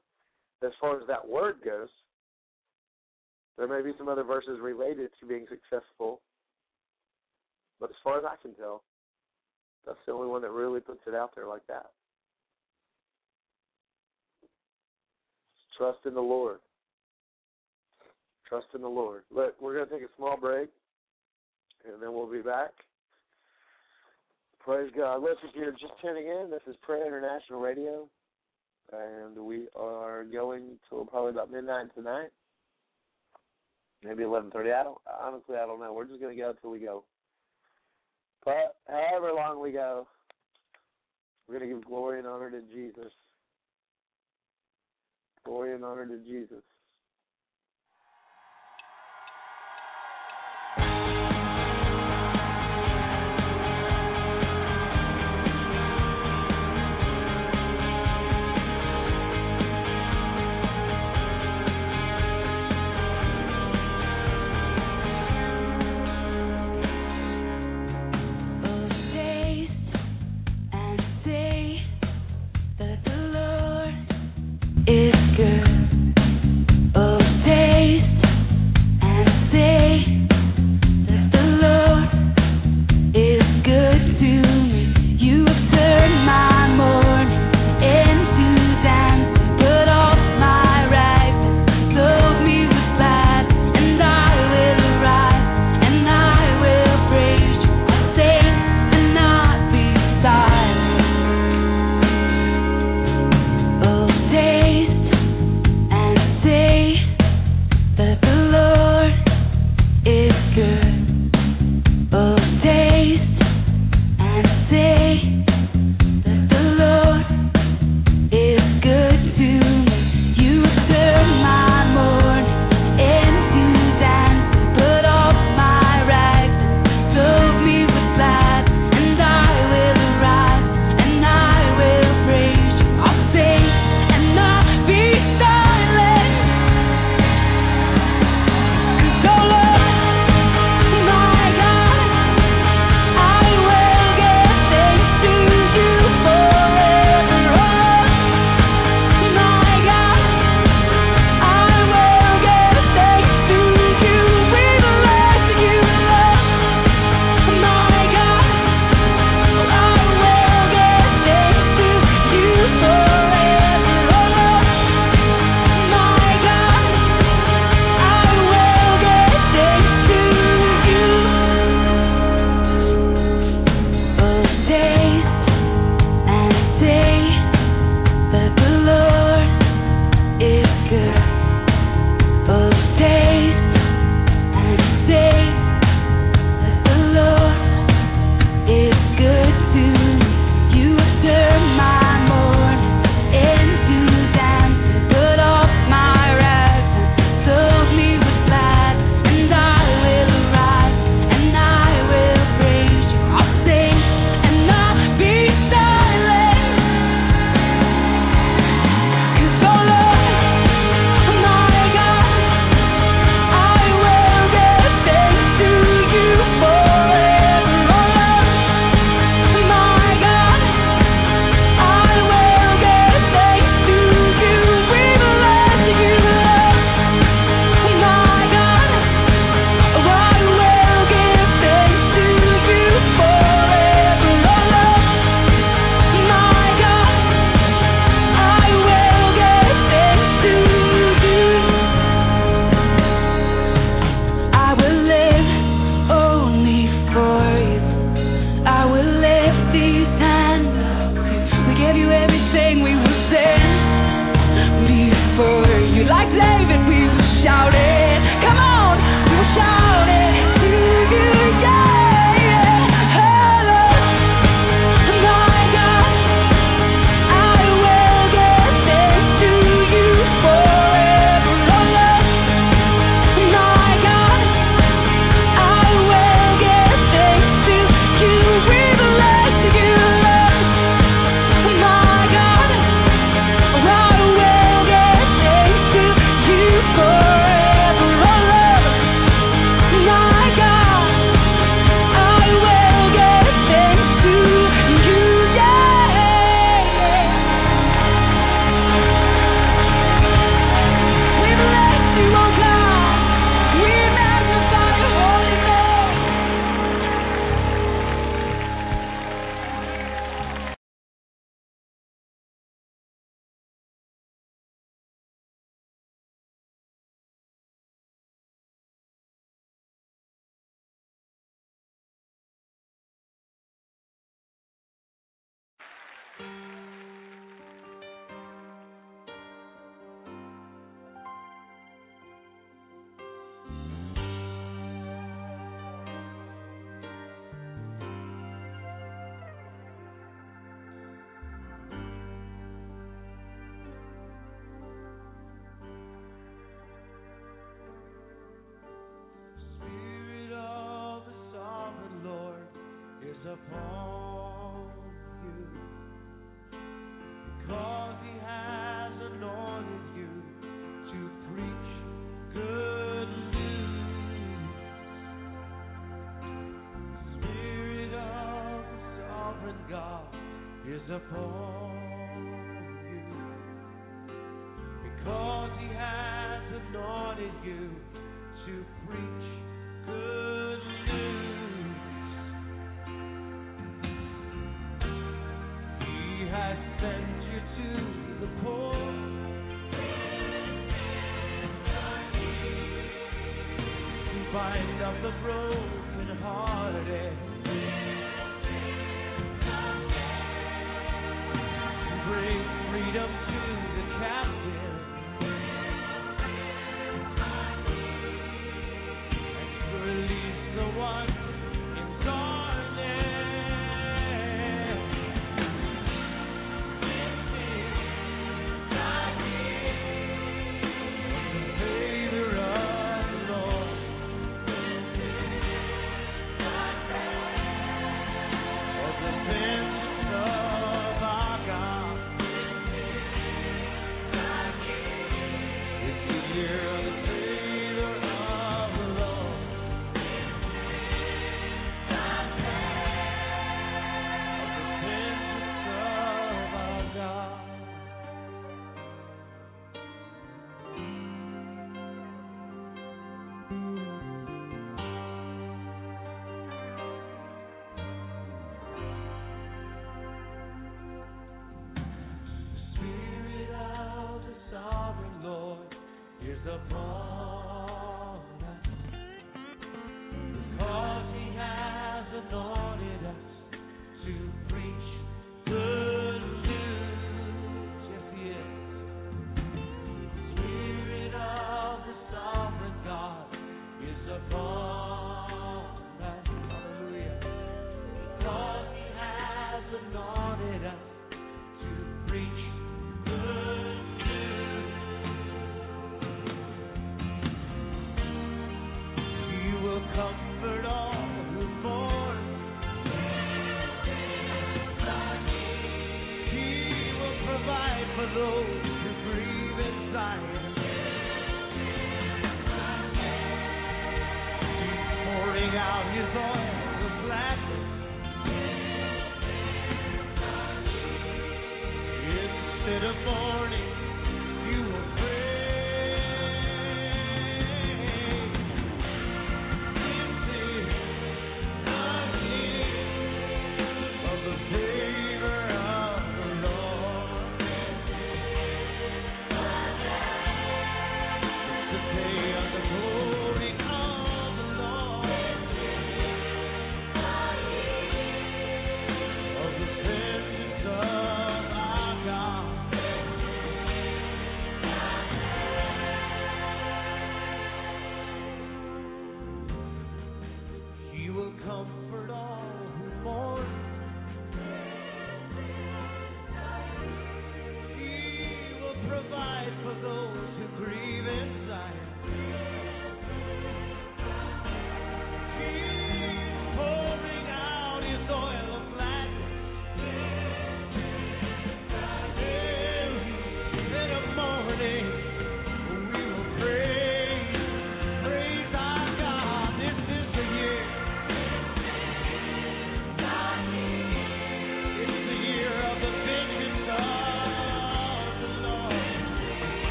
as far as that word goes. There may be some other verses related to being successful, but as far as I can tell, that's the only one that really puts it out there like that. Trust in the Lord. Trust in the Lord. Look, we're going to take a small break, and then we'll be back. Praise God. Listen, if you're just tuning in, this is Prayer International Radio, and we are going till probably about midnight tonight, maybe 11:30. I don't honestly, I don't know. We're just to go until we go. But however long we go, we're going to give glory and honor to Jesus. Glory and honor to Jesus.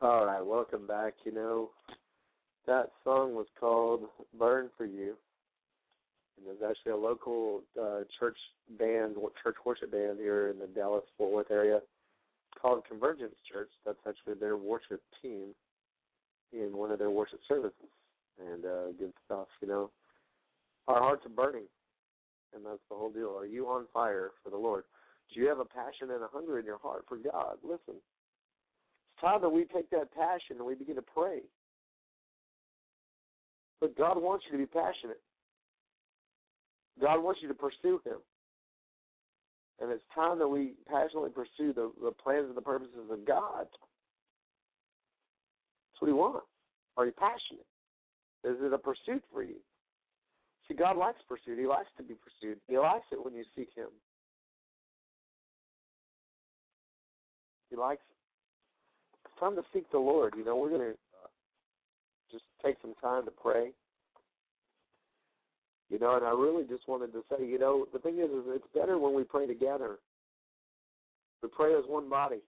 All right, welcome back. You know, that song was called "Burn for You," and there's actually a local uh, church band, church worship band here in the Dallas Fort Worth area called Convergence Church. That's actually their worship team in one of their worship services, and uh, good stuff. You know, our hearts are burning, and that's the whole deal. Are you on fire for the Lord? Do you have a passion and a hunger in your heart for God? Listen, that we take that passion and we begin to pray. But God wants you to be passionate. God wants you to pursue Him. And it's time that we passionately pursue the, the plans and the purposes of God. That's what He wants. Are you passionate? Is it a pursuit for you? See, God likes pursuit. He likes to be pursued. He likes it when you seek Him. He likes it. Time to seek the Lord. You know, we're going to uh, just take some time to pray. You know, and I really just wanted to say, you know, the thing is, is it's better when we pray together. We pray as one body.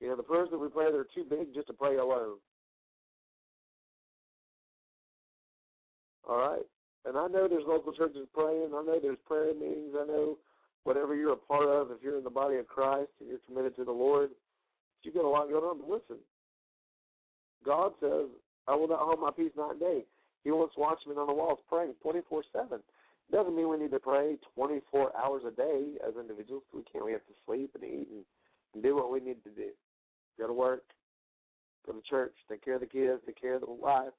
You know, the prayers that we pray, they're too big just to pray alone. All right? And I know there's local churches praying. I know there's prayer meetings. I know whatever you're a part of, if you're in the body of Christ and you're committed to the Lord, you got a lot going on. But listen, God says, I will not hold my peace night and day. He wants watchmen on the walls praying 24 7. Doesn't mean we need to pray 24 hours a day as individuals. We can't. We have to sleep and eat and, and do what we need to do. Go to work, go to church, take care of the kids, take care of the wife,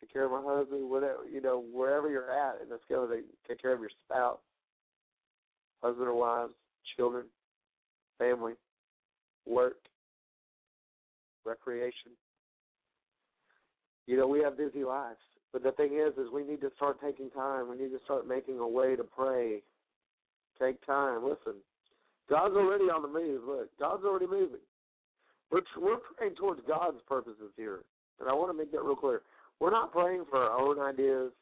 take care of my husband, whatever, you know, wherever you're at in the scale, they take care of your spouse, husband or wives, children, family, work, recreation. You know, we have busy lives. But the thing is, is we need to start taking time. We need to start making a way to pray. Take time. Listen, God's already on the move. Look, God's already moving. We're we're praying towards God's purposes here, and I want to make that real clear. We're not praying for our own ideas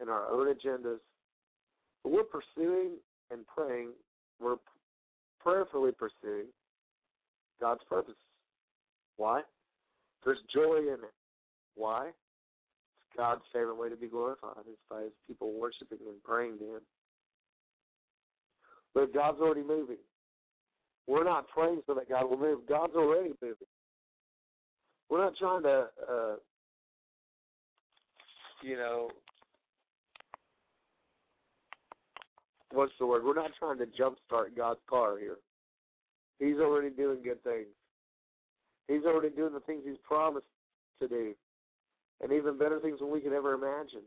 and our own agendas, but we're pursuing and praying. We're prayerfully pursuing God's purposes. Why? There's joy in it. Why? It's God's favorite way to be glorified is by his people worshiping and praying to him. But God's already moving. We're not praying so that God will move. God's already moving. We're not trying to, uh, you know, what's the word? We're not trying to jumpstart God's car here. He's already doing good things. He's already doing the things He's promised to do, and even better things than we could ever imagine.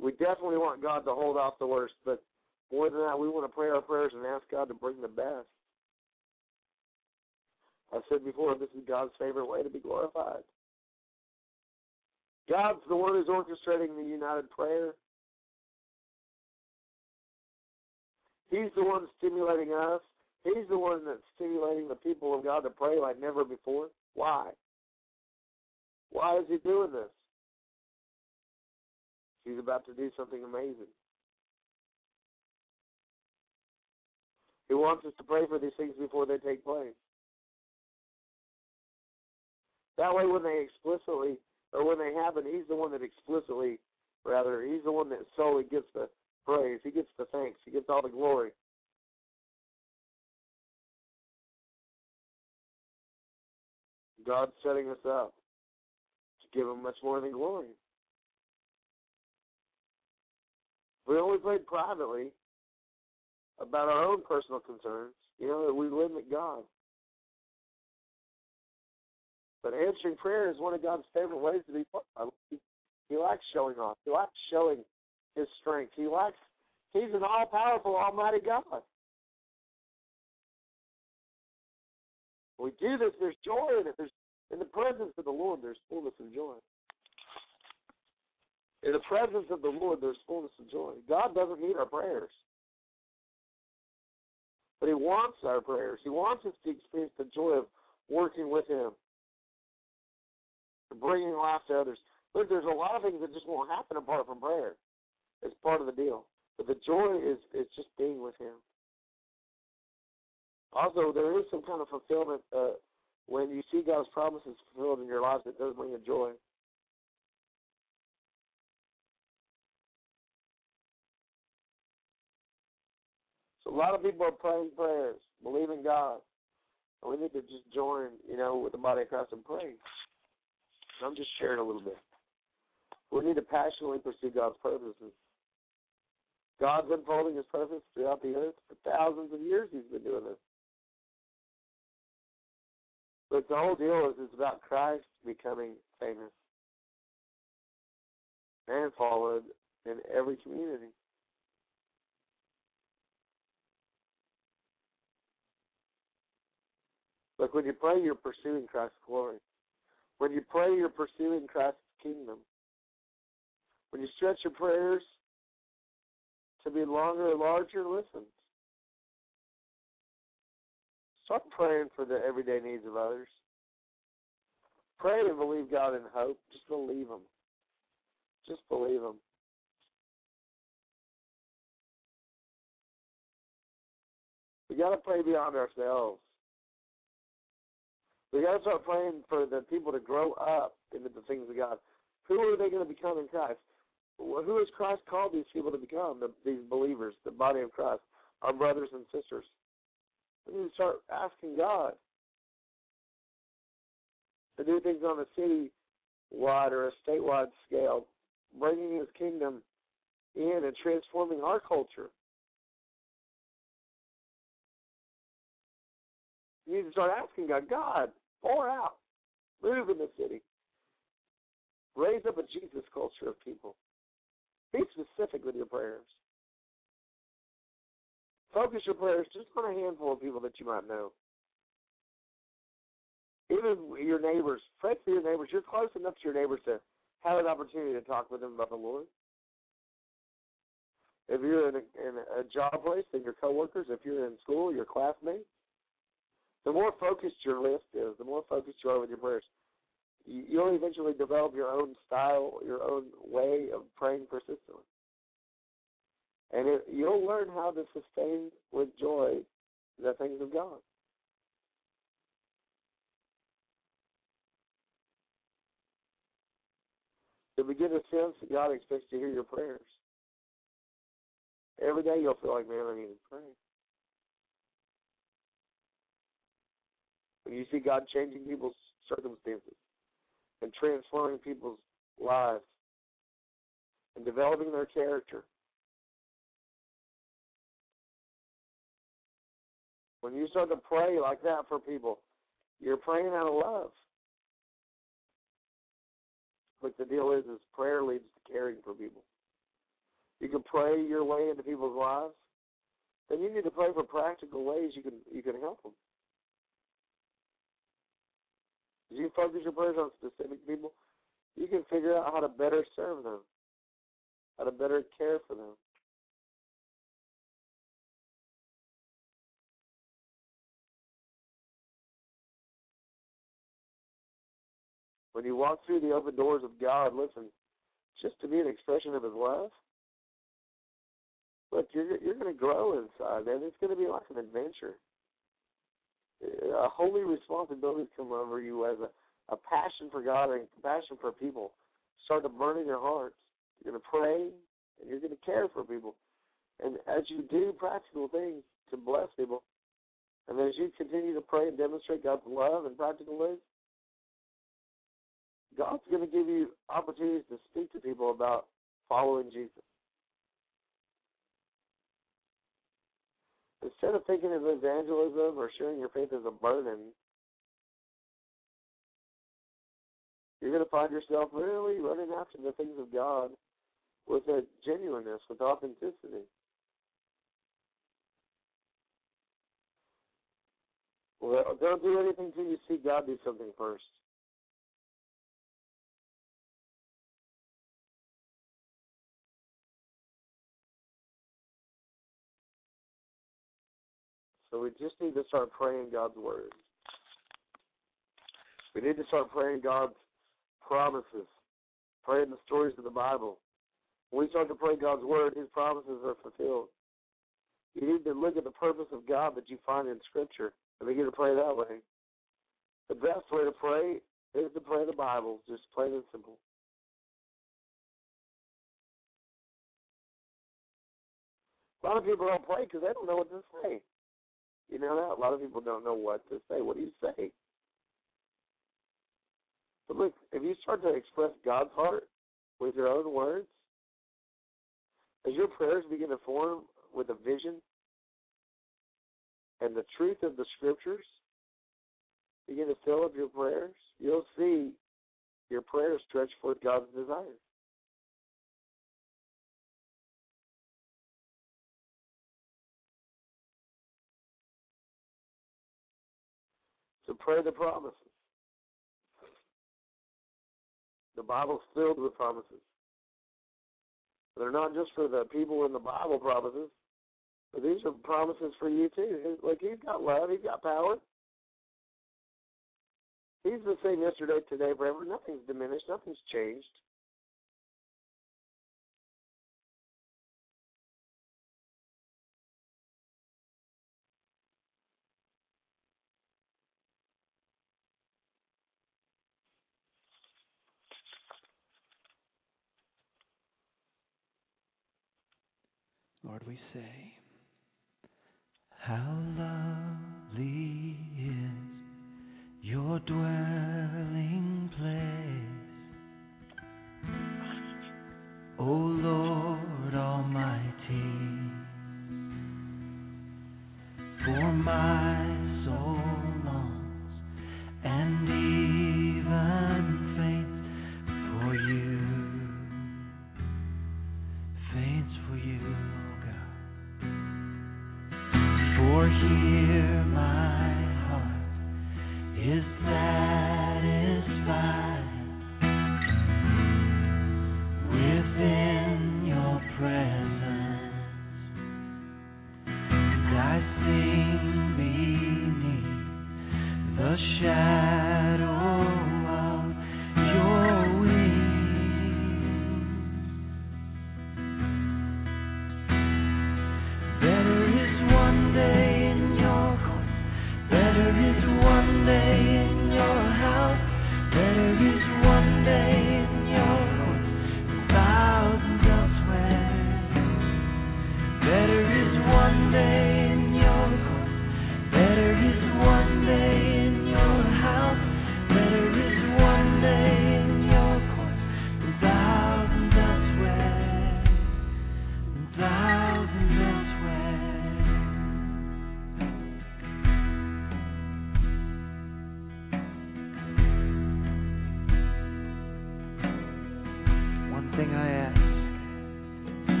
We definitely want God to hold off the worst, but more than that, we want to pray our prayers and ask God to bring the best. I've said before, this is God's favorite way to be glorified. God's the one who's orchestrating the united prayer. He's the one stimulating us. He's the one that's stimulating the people of God to pray like never before. Why? Why is he doing this? He's about to do something amazing. He wants us to pray for these things before they take place. That way, when they explicitly, or when they happen, he's the one that explicitly, rather, he's the one that solely gets the praise. He gets the thanks. He gets all the glory. God's setting us up to give him much more than glory. We only prayed privately about our own personal concerns, you know, that we limit God. But answering prayer is one of God's favorite ways to be. He likes showing off. He likes showing His strength. He likes. He's an all-powerful, Almighty God. We do this, there's joy in it. There's in the presence of the Lord, there's fullness of joy. In the presence of the Lord, there's fullness of joy. God doesn't need our prayers. But He wants our prayers. He wants us to experience the joy of working with Him, bringing life to others. Look, there's a lot of things that just won't happen apart from prayer. It's part of the deal. But the joy is is just being with Him. Also, there is some kind of fulfillment uh, when you see God's promises fulfilled in your lives. It does bring a joy. So a lot of people are praying prayers, believing God. And we need to just join, you know, with the body of Christ and pray. And I'm just sharing a little bit. We need to passionately pursue God's purposes. God's unfolding His purpose throughout the earth for thousands of years. He's been doing this. But the whole deal is it's about Christ becoming famous and followed in every community. Look, when you pray, you're pursuing Christ's glory. When you pray, you're pursuing Christ's kingdom. When you stretch your prayers to be longer and larger, listen. Start praying for the everyday needs of others. Pray and believe God in hope. Just believe Him. Just believe Him. We got to pray beyond ourselves. We got to start praying for the people to grow up into the things of God. Who are they going to become in Christ? Who has Christ called these people to become? The, these believers, the body of Christ, our brothers and sisters. We need to start asking God to do things on a city-wide or a statewide scale, bringing His kingdom in and transforming our culture. You need to start asking God, God, pour out, move in the city, raise up a Jesus culture of people. Be specific with your prayers. Focus your prayers just on a handful of people that you might know. Even your neighbors, pray for your neighbors. You're close enough to your neighbors to have an opportunity to talk with them about the Lord. If you're in a, in a job place, then your coworkers. If you're in school, your classmates. The more focused your list is, the more focused you are with your prayers. You'll eventually develop your own style, your own way of praying persistently. And it, you'll learn how to sustain with joy the things of God. To begin to sense that God expects to hear your prayers. Every day you'll feel like, man, I need to pray. When you see God changing people's circumstances and transforming people's lives and developing their character. When you start to pray like that for people, you're praying out of love. But the deal is, is prayer leads to caring for people. You can pray your way into people's lives. Then you need to pray for practical ways you can you can help them. As you focus your prayers on specific people, you can figure out how to better serve them, how to better care for them. When you walk through the open doors of God, listen, just to be an expression of His love. Look, you're you're going to grow inside, man. It's going to be like an adventure. A holy responsibility come over you as a, a passion for God and compassion for people start to burn in your hearts. You're going to pray and you're going to care for people. And as you do practical things to bless people, and as you continue to pray and demonstrate God's love in practical ways, God's going to give you opportunities to speak to people about following Jesus. Instead of thinking of evangelism or sharing your faith as a burden, you're going to find yourself really running after the things of God with a genuineness, with authenticity. Well, don't do anything until you see God do something first. So we just need to start praying God's word. We need to start praying God's promises, praying the stories of the Bible. When we start to pray God's word, His promises are fulfilled. You need to look at the purpose of God that you find in Scripture and begin to pray that way. The best way to pray is to pray the Bible, just plain and simple. A lot of people don't pray because they don't know what to say. You know that? A lot of people don't know what to say. What do you say? But look, if you start to express God's heart with your own words, as your prayers begin to form with a vision and the truth of the scriptures begin to fill up your prayers, you'll see your prayers stretch forth God's desires. So pray the promises. The Bible's filled with promises. They're not just for the people in the Bible promises, but these are promises for you too. Like he's got love, he's got power. He's the same yesterday, today, forever. Nothing's diminished, nothing's changed. Lord, we say,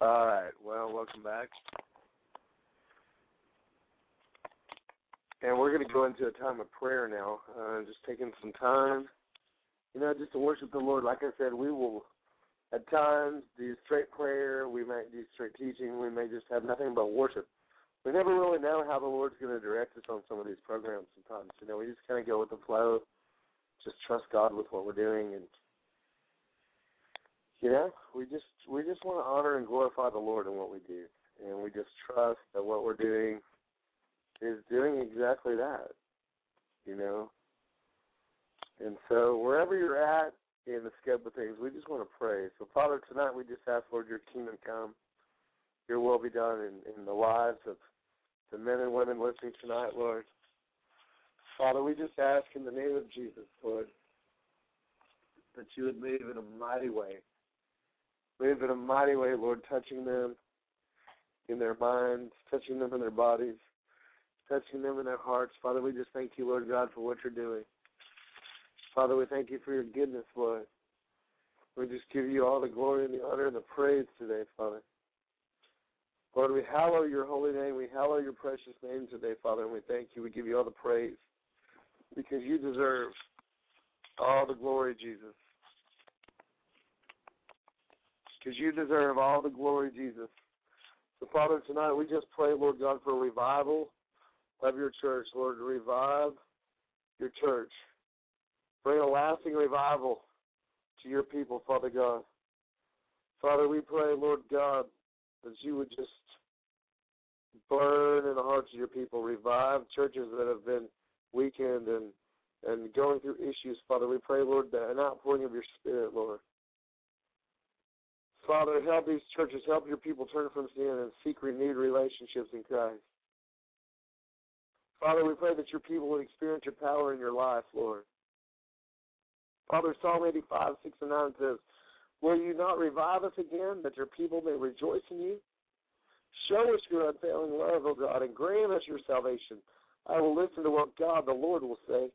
All right. Well, welcome back. And we're going to go into a time of prayer now. Uh, just taking some time, you know, just to worship the Lord. Like I said, we will at times do straight prayer. We might do straight teaching. We may just have nothing but worship. We never really know how the Lord's going to direct us on some of these programs. Sometimes, you know, we just kind of go with the flow. Just trust God with what we're doing, and you know, we just we just want to honor and glorify the Lord in what we do, and we just trust that what we're doing is doing exactly that. You know, and so wherever you're at in the scope of things, we just want to pray. So Father, tonight we just ask Lord, Your kingdom come, Your will be done in, in the lives of the men and women listening tonight, Lord. Father, we just ask in the name of Jesus, Lord, that you would move in a mighty way Move in a mighty way, Lord, touching them in their minds, touching them in their bodies, touching them in their hearts. Father, we just thank you, Lord God, for what you're doing. Father, we thank you for your goodness, Lord. We just give you all the glory and the honor and the praise today, Father. Lord, we hallow your holy name. We hallow your precious name today, Father, and we thank you. We give you all the praise because you deserve all the glory, Jesus because you deserve all the glory, Jesus. So, Father, tonight we just pray, Lord God, for a revival of your church, Lord. Revive your church. Bring a lasting revival to your people, Father God. Father, we pray, Lord God, that you would just burn in the hearts of your people, revive churches that have been weakened and and going through issues, Father. We pray, Lord, that an outpouring of your Spirit, Lord. Father, help these churches, help your people turn from sin and seek renewed relationships in Christ. Father, we pray that your people would experience your power in your life, Lord. Father, Psalm 85, 6 and 9 says, Will you not revive us again, that your people may rejoice in you? Show us your unfailing love, O God, and grant us your salvation. I will listen to what God the Lord will say.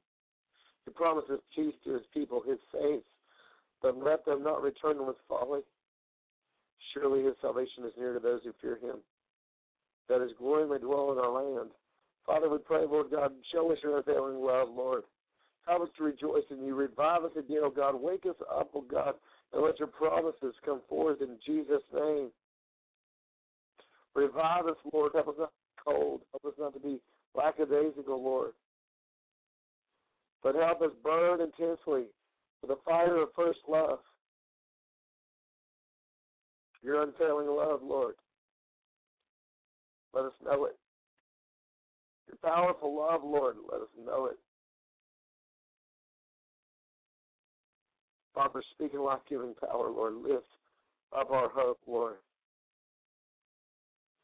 He promises peace to his people, his saints, but let them not return with folly. Surely his salvation is near to those who fear him, that his glory may dwell in our land. Father, we pray, Lord God, show us your unfailing love, Lord. Help us to rejoice in you. Revive us again, O God. Wake us up, O God, and let your promises come forth in Jesus' name. Revive us, Lord. Help us not to be cold. Help us not to be lackadaisical, Lord. But help us burn intensely with the fire of first love your unfailing love, Lord. Let us know it. Your powerful love, Lord, let us know it. Father, speaking life giving power, Lord, lift up our hope, Lord.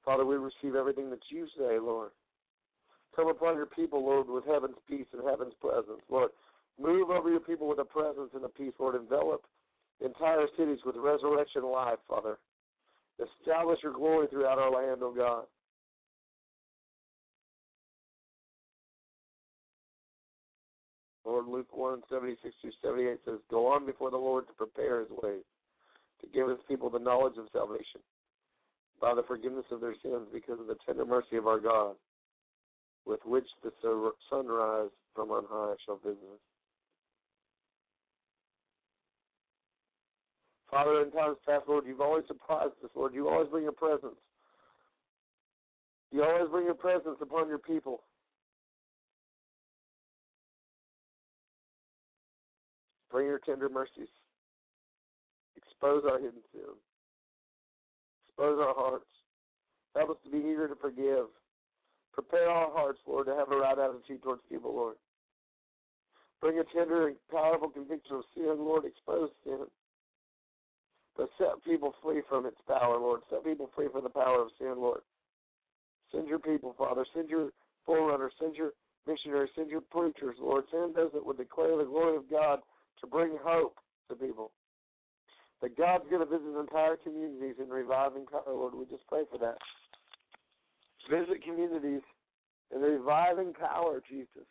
Father, we receive everything that you say, Lord. Come upon your people, Lord, with heaven's peace and heaven's presence, Lord. Move over your people with a presence and a peace, Lord. Envelop entire cities with resurrection life, Father. Establish your glory throughout our land, O God. Lord, Luke 1, 76 through 78 says, Go on before the Lord to prepare his way, to give his people the knowledge of salvation, by the forgiveness of their sins, because of the tender mercy of our God, with which the sunrise from on high shall visit us. Father, in times past, Lord, you've always surprised us, Lord. You always bring your presence. You always bring your presence upon your people. Bring your tender mercies. Expose our hidden sin. Expose our hearts. Help us to be eager to forgive. Prepare our hearts, Lord, to have a right attitude towards people, Lord. Bring a tender and powerful conviction of sin, Lord. Expose sin. But set people free from its power, Lord. Set people free from the power of sin, Lord. Send your people, Father. Send your forerunners. Send your missionaries. Send your preachers, Lord. Send those that would declare the glory of God to bring hope to people. That God's going to visit entire communities in reviving power, Lord. We just pray for that. Visit communities in reviving power, Jesus.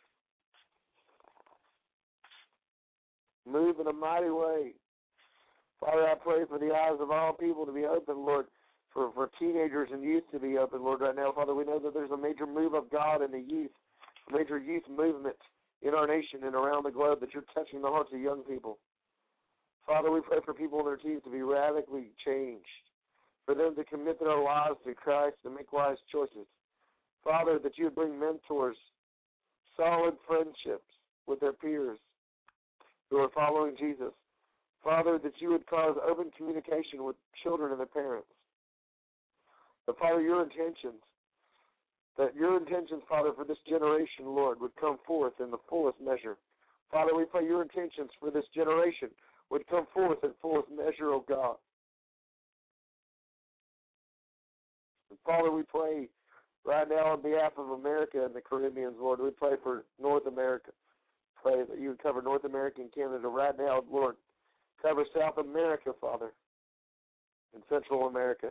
Move in a mighty way Father, I pray for the eyes of all people to be open, Lord, for, for teenagers and youth to be open, Lord, right now. Father, we know that there's a major move of God in the youth, a major youth movement in our nation and around the globe that you're touching the hearts of young people. Father, we pray for people in their teens to be radically changed, for them to commit their lives to Christ and make wise choices. Father, that you would bring mentors, solid friendships with their peers who are following Jesus. Father, that you would cause open communication with children and their parents. But Father, your intentions, that your intentions, Father, for this generation, Lord, would come forth in the fullest measure. Father, we pray your intentions for this generation would come forth in fullest measure, O oh God. And Father, we pray right now on behalf of America and the Caribbean, Lord. We pray for North America. Pray that you would cover North America and Canada right now, Lord. Cover South America, Father, and Central America.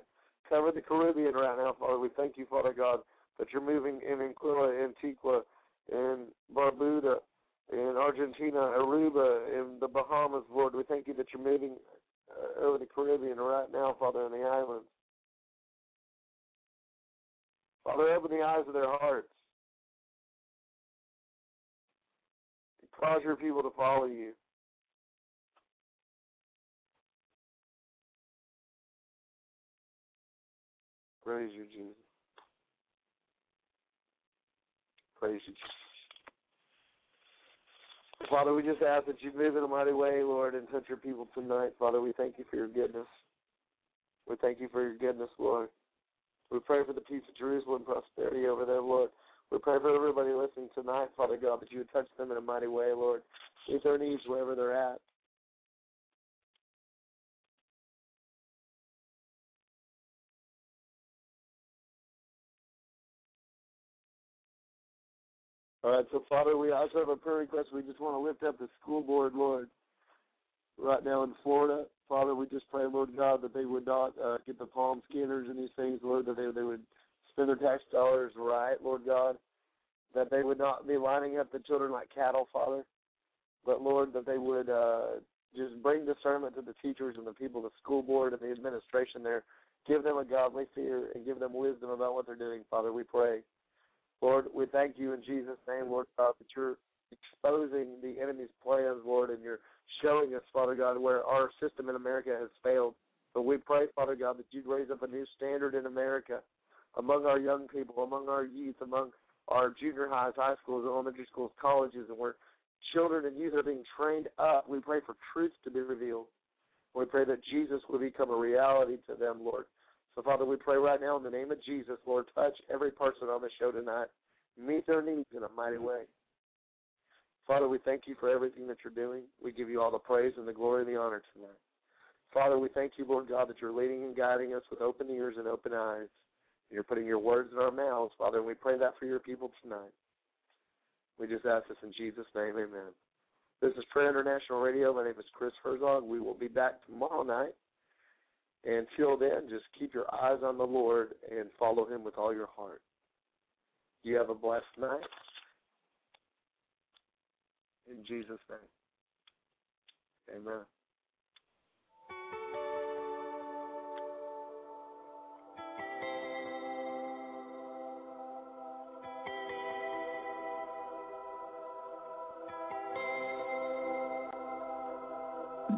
Cover the Caribbean right now, Father. We thank you, Father God, that you're moving in Anguilla, Antigua, in Barbuda, in Argentina, Aruba, in the Bahamas, Lord. We thank you that you're moving uh, over the Caribbean right now, Father, in the islands. Father, open the eyes of their hearts. Cause your people to follow you. Praise you, Jesus. Praise you, Jesus. Father, we just ask that you move in a mighty way, Lord, and touch your people tonight. Father, we thank you for your goodness. We thank you for your goodness, Lord. We pray for the peace of Jerusalem, prosperity over there, Lord. We pray for everybody listening tonight, Father God, that you would touch them in a mighty way, Lord. Meet their needs wherever they're at. All right, so Father, we also have a prayer request. We just want to lift up the school board, Lord, right now in Florida. Father, we just pray, Lord God, that they would not uh, get the palm scanners and these things, Lord, that they they would spend their tax dollars right, Lord God, that they would not be lining up the children like cattle, Father, but Lord, that they would uh, just bring discernment to the teachers and the people, the school board and the administration there. Give them a godly fear and give them wisdom about what they're doing, Father. We pray. Lord, we thank you in Jesus' name, Lord God, that you're exposing the enemy's plans, Lord, and you're showing us, Father God, where our system in America has failed. But we pray, Father God, that you'd raise up a new standard in America among our young people, among our youth, among our junior highs, high schools, elementary schools, colleges, and where children and youth are being trained up. We pray for truth to be revealed. We pray that Jesus will become a reality to them, Lord. So, Father, we pray right now in the name of Jesus, Lord, touch every person on the show tonight. Meet their needs in a mighty way. Father, we thank you for everything that you're doing. We give you all the praise and the glory and the honor tonight. Father, we thank you, Lord God, that you're leading and guiding us with open ears and open eyes. You're putting your words in our mouths, Father, and we pray that for your people tonight. We just ask this in Jesus' name, amen. This is Prayer International Radio. My name is Chris Herzog. We will be back tomorrow night until then, just keep your eyes on the Lord and follow Him with all your heart. You have a blessed night. In Jesus' name. Amen.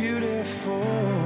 Beautiful.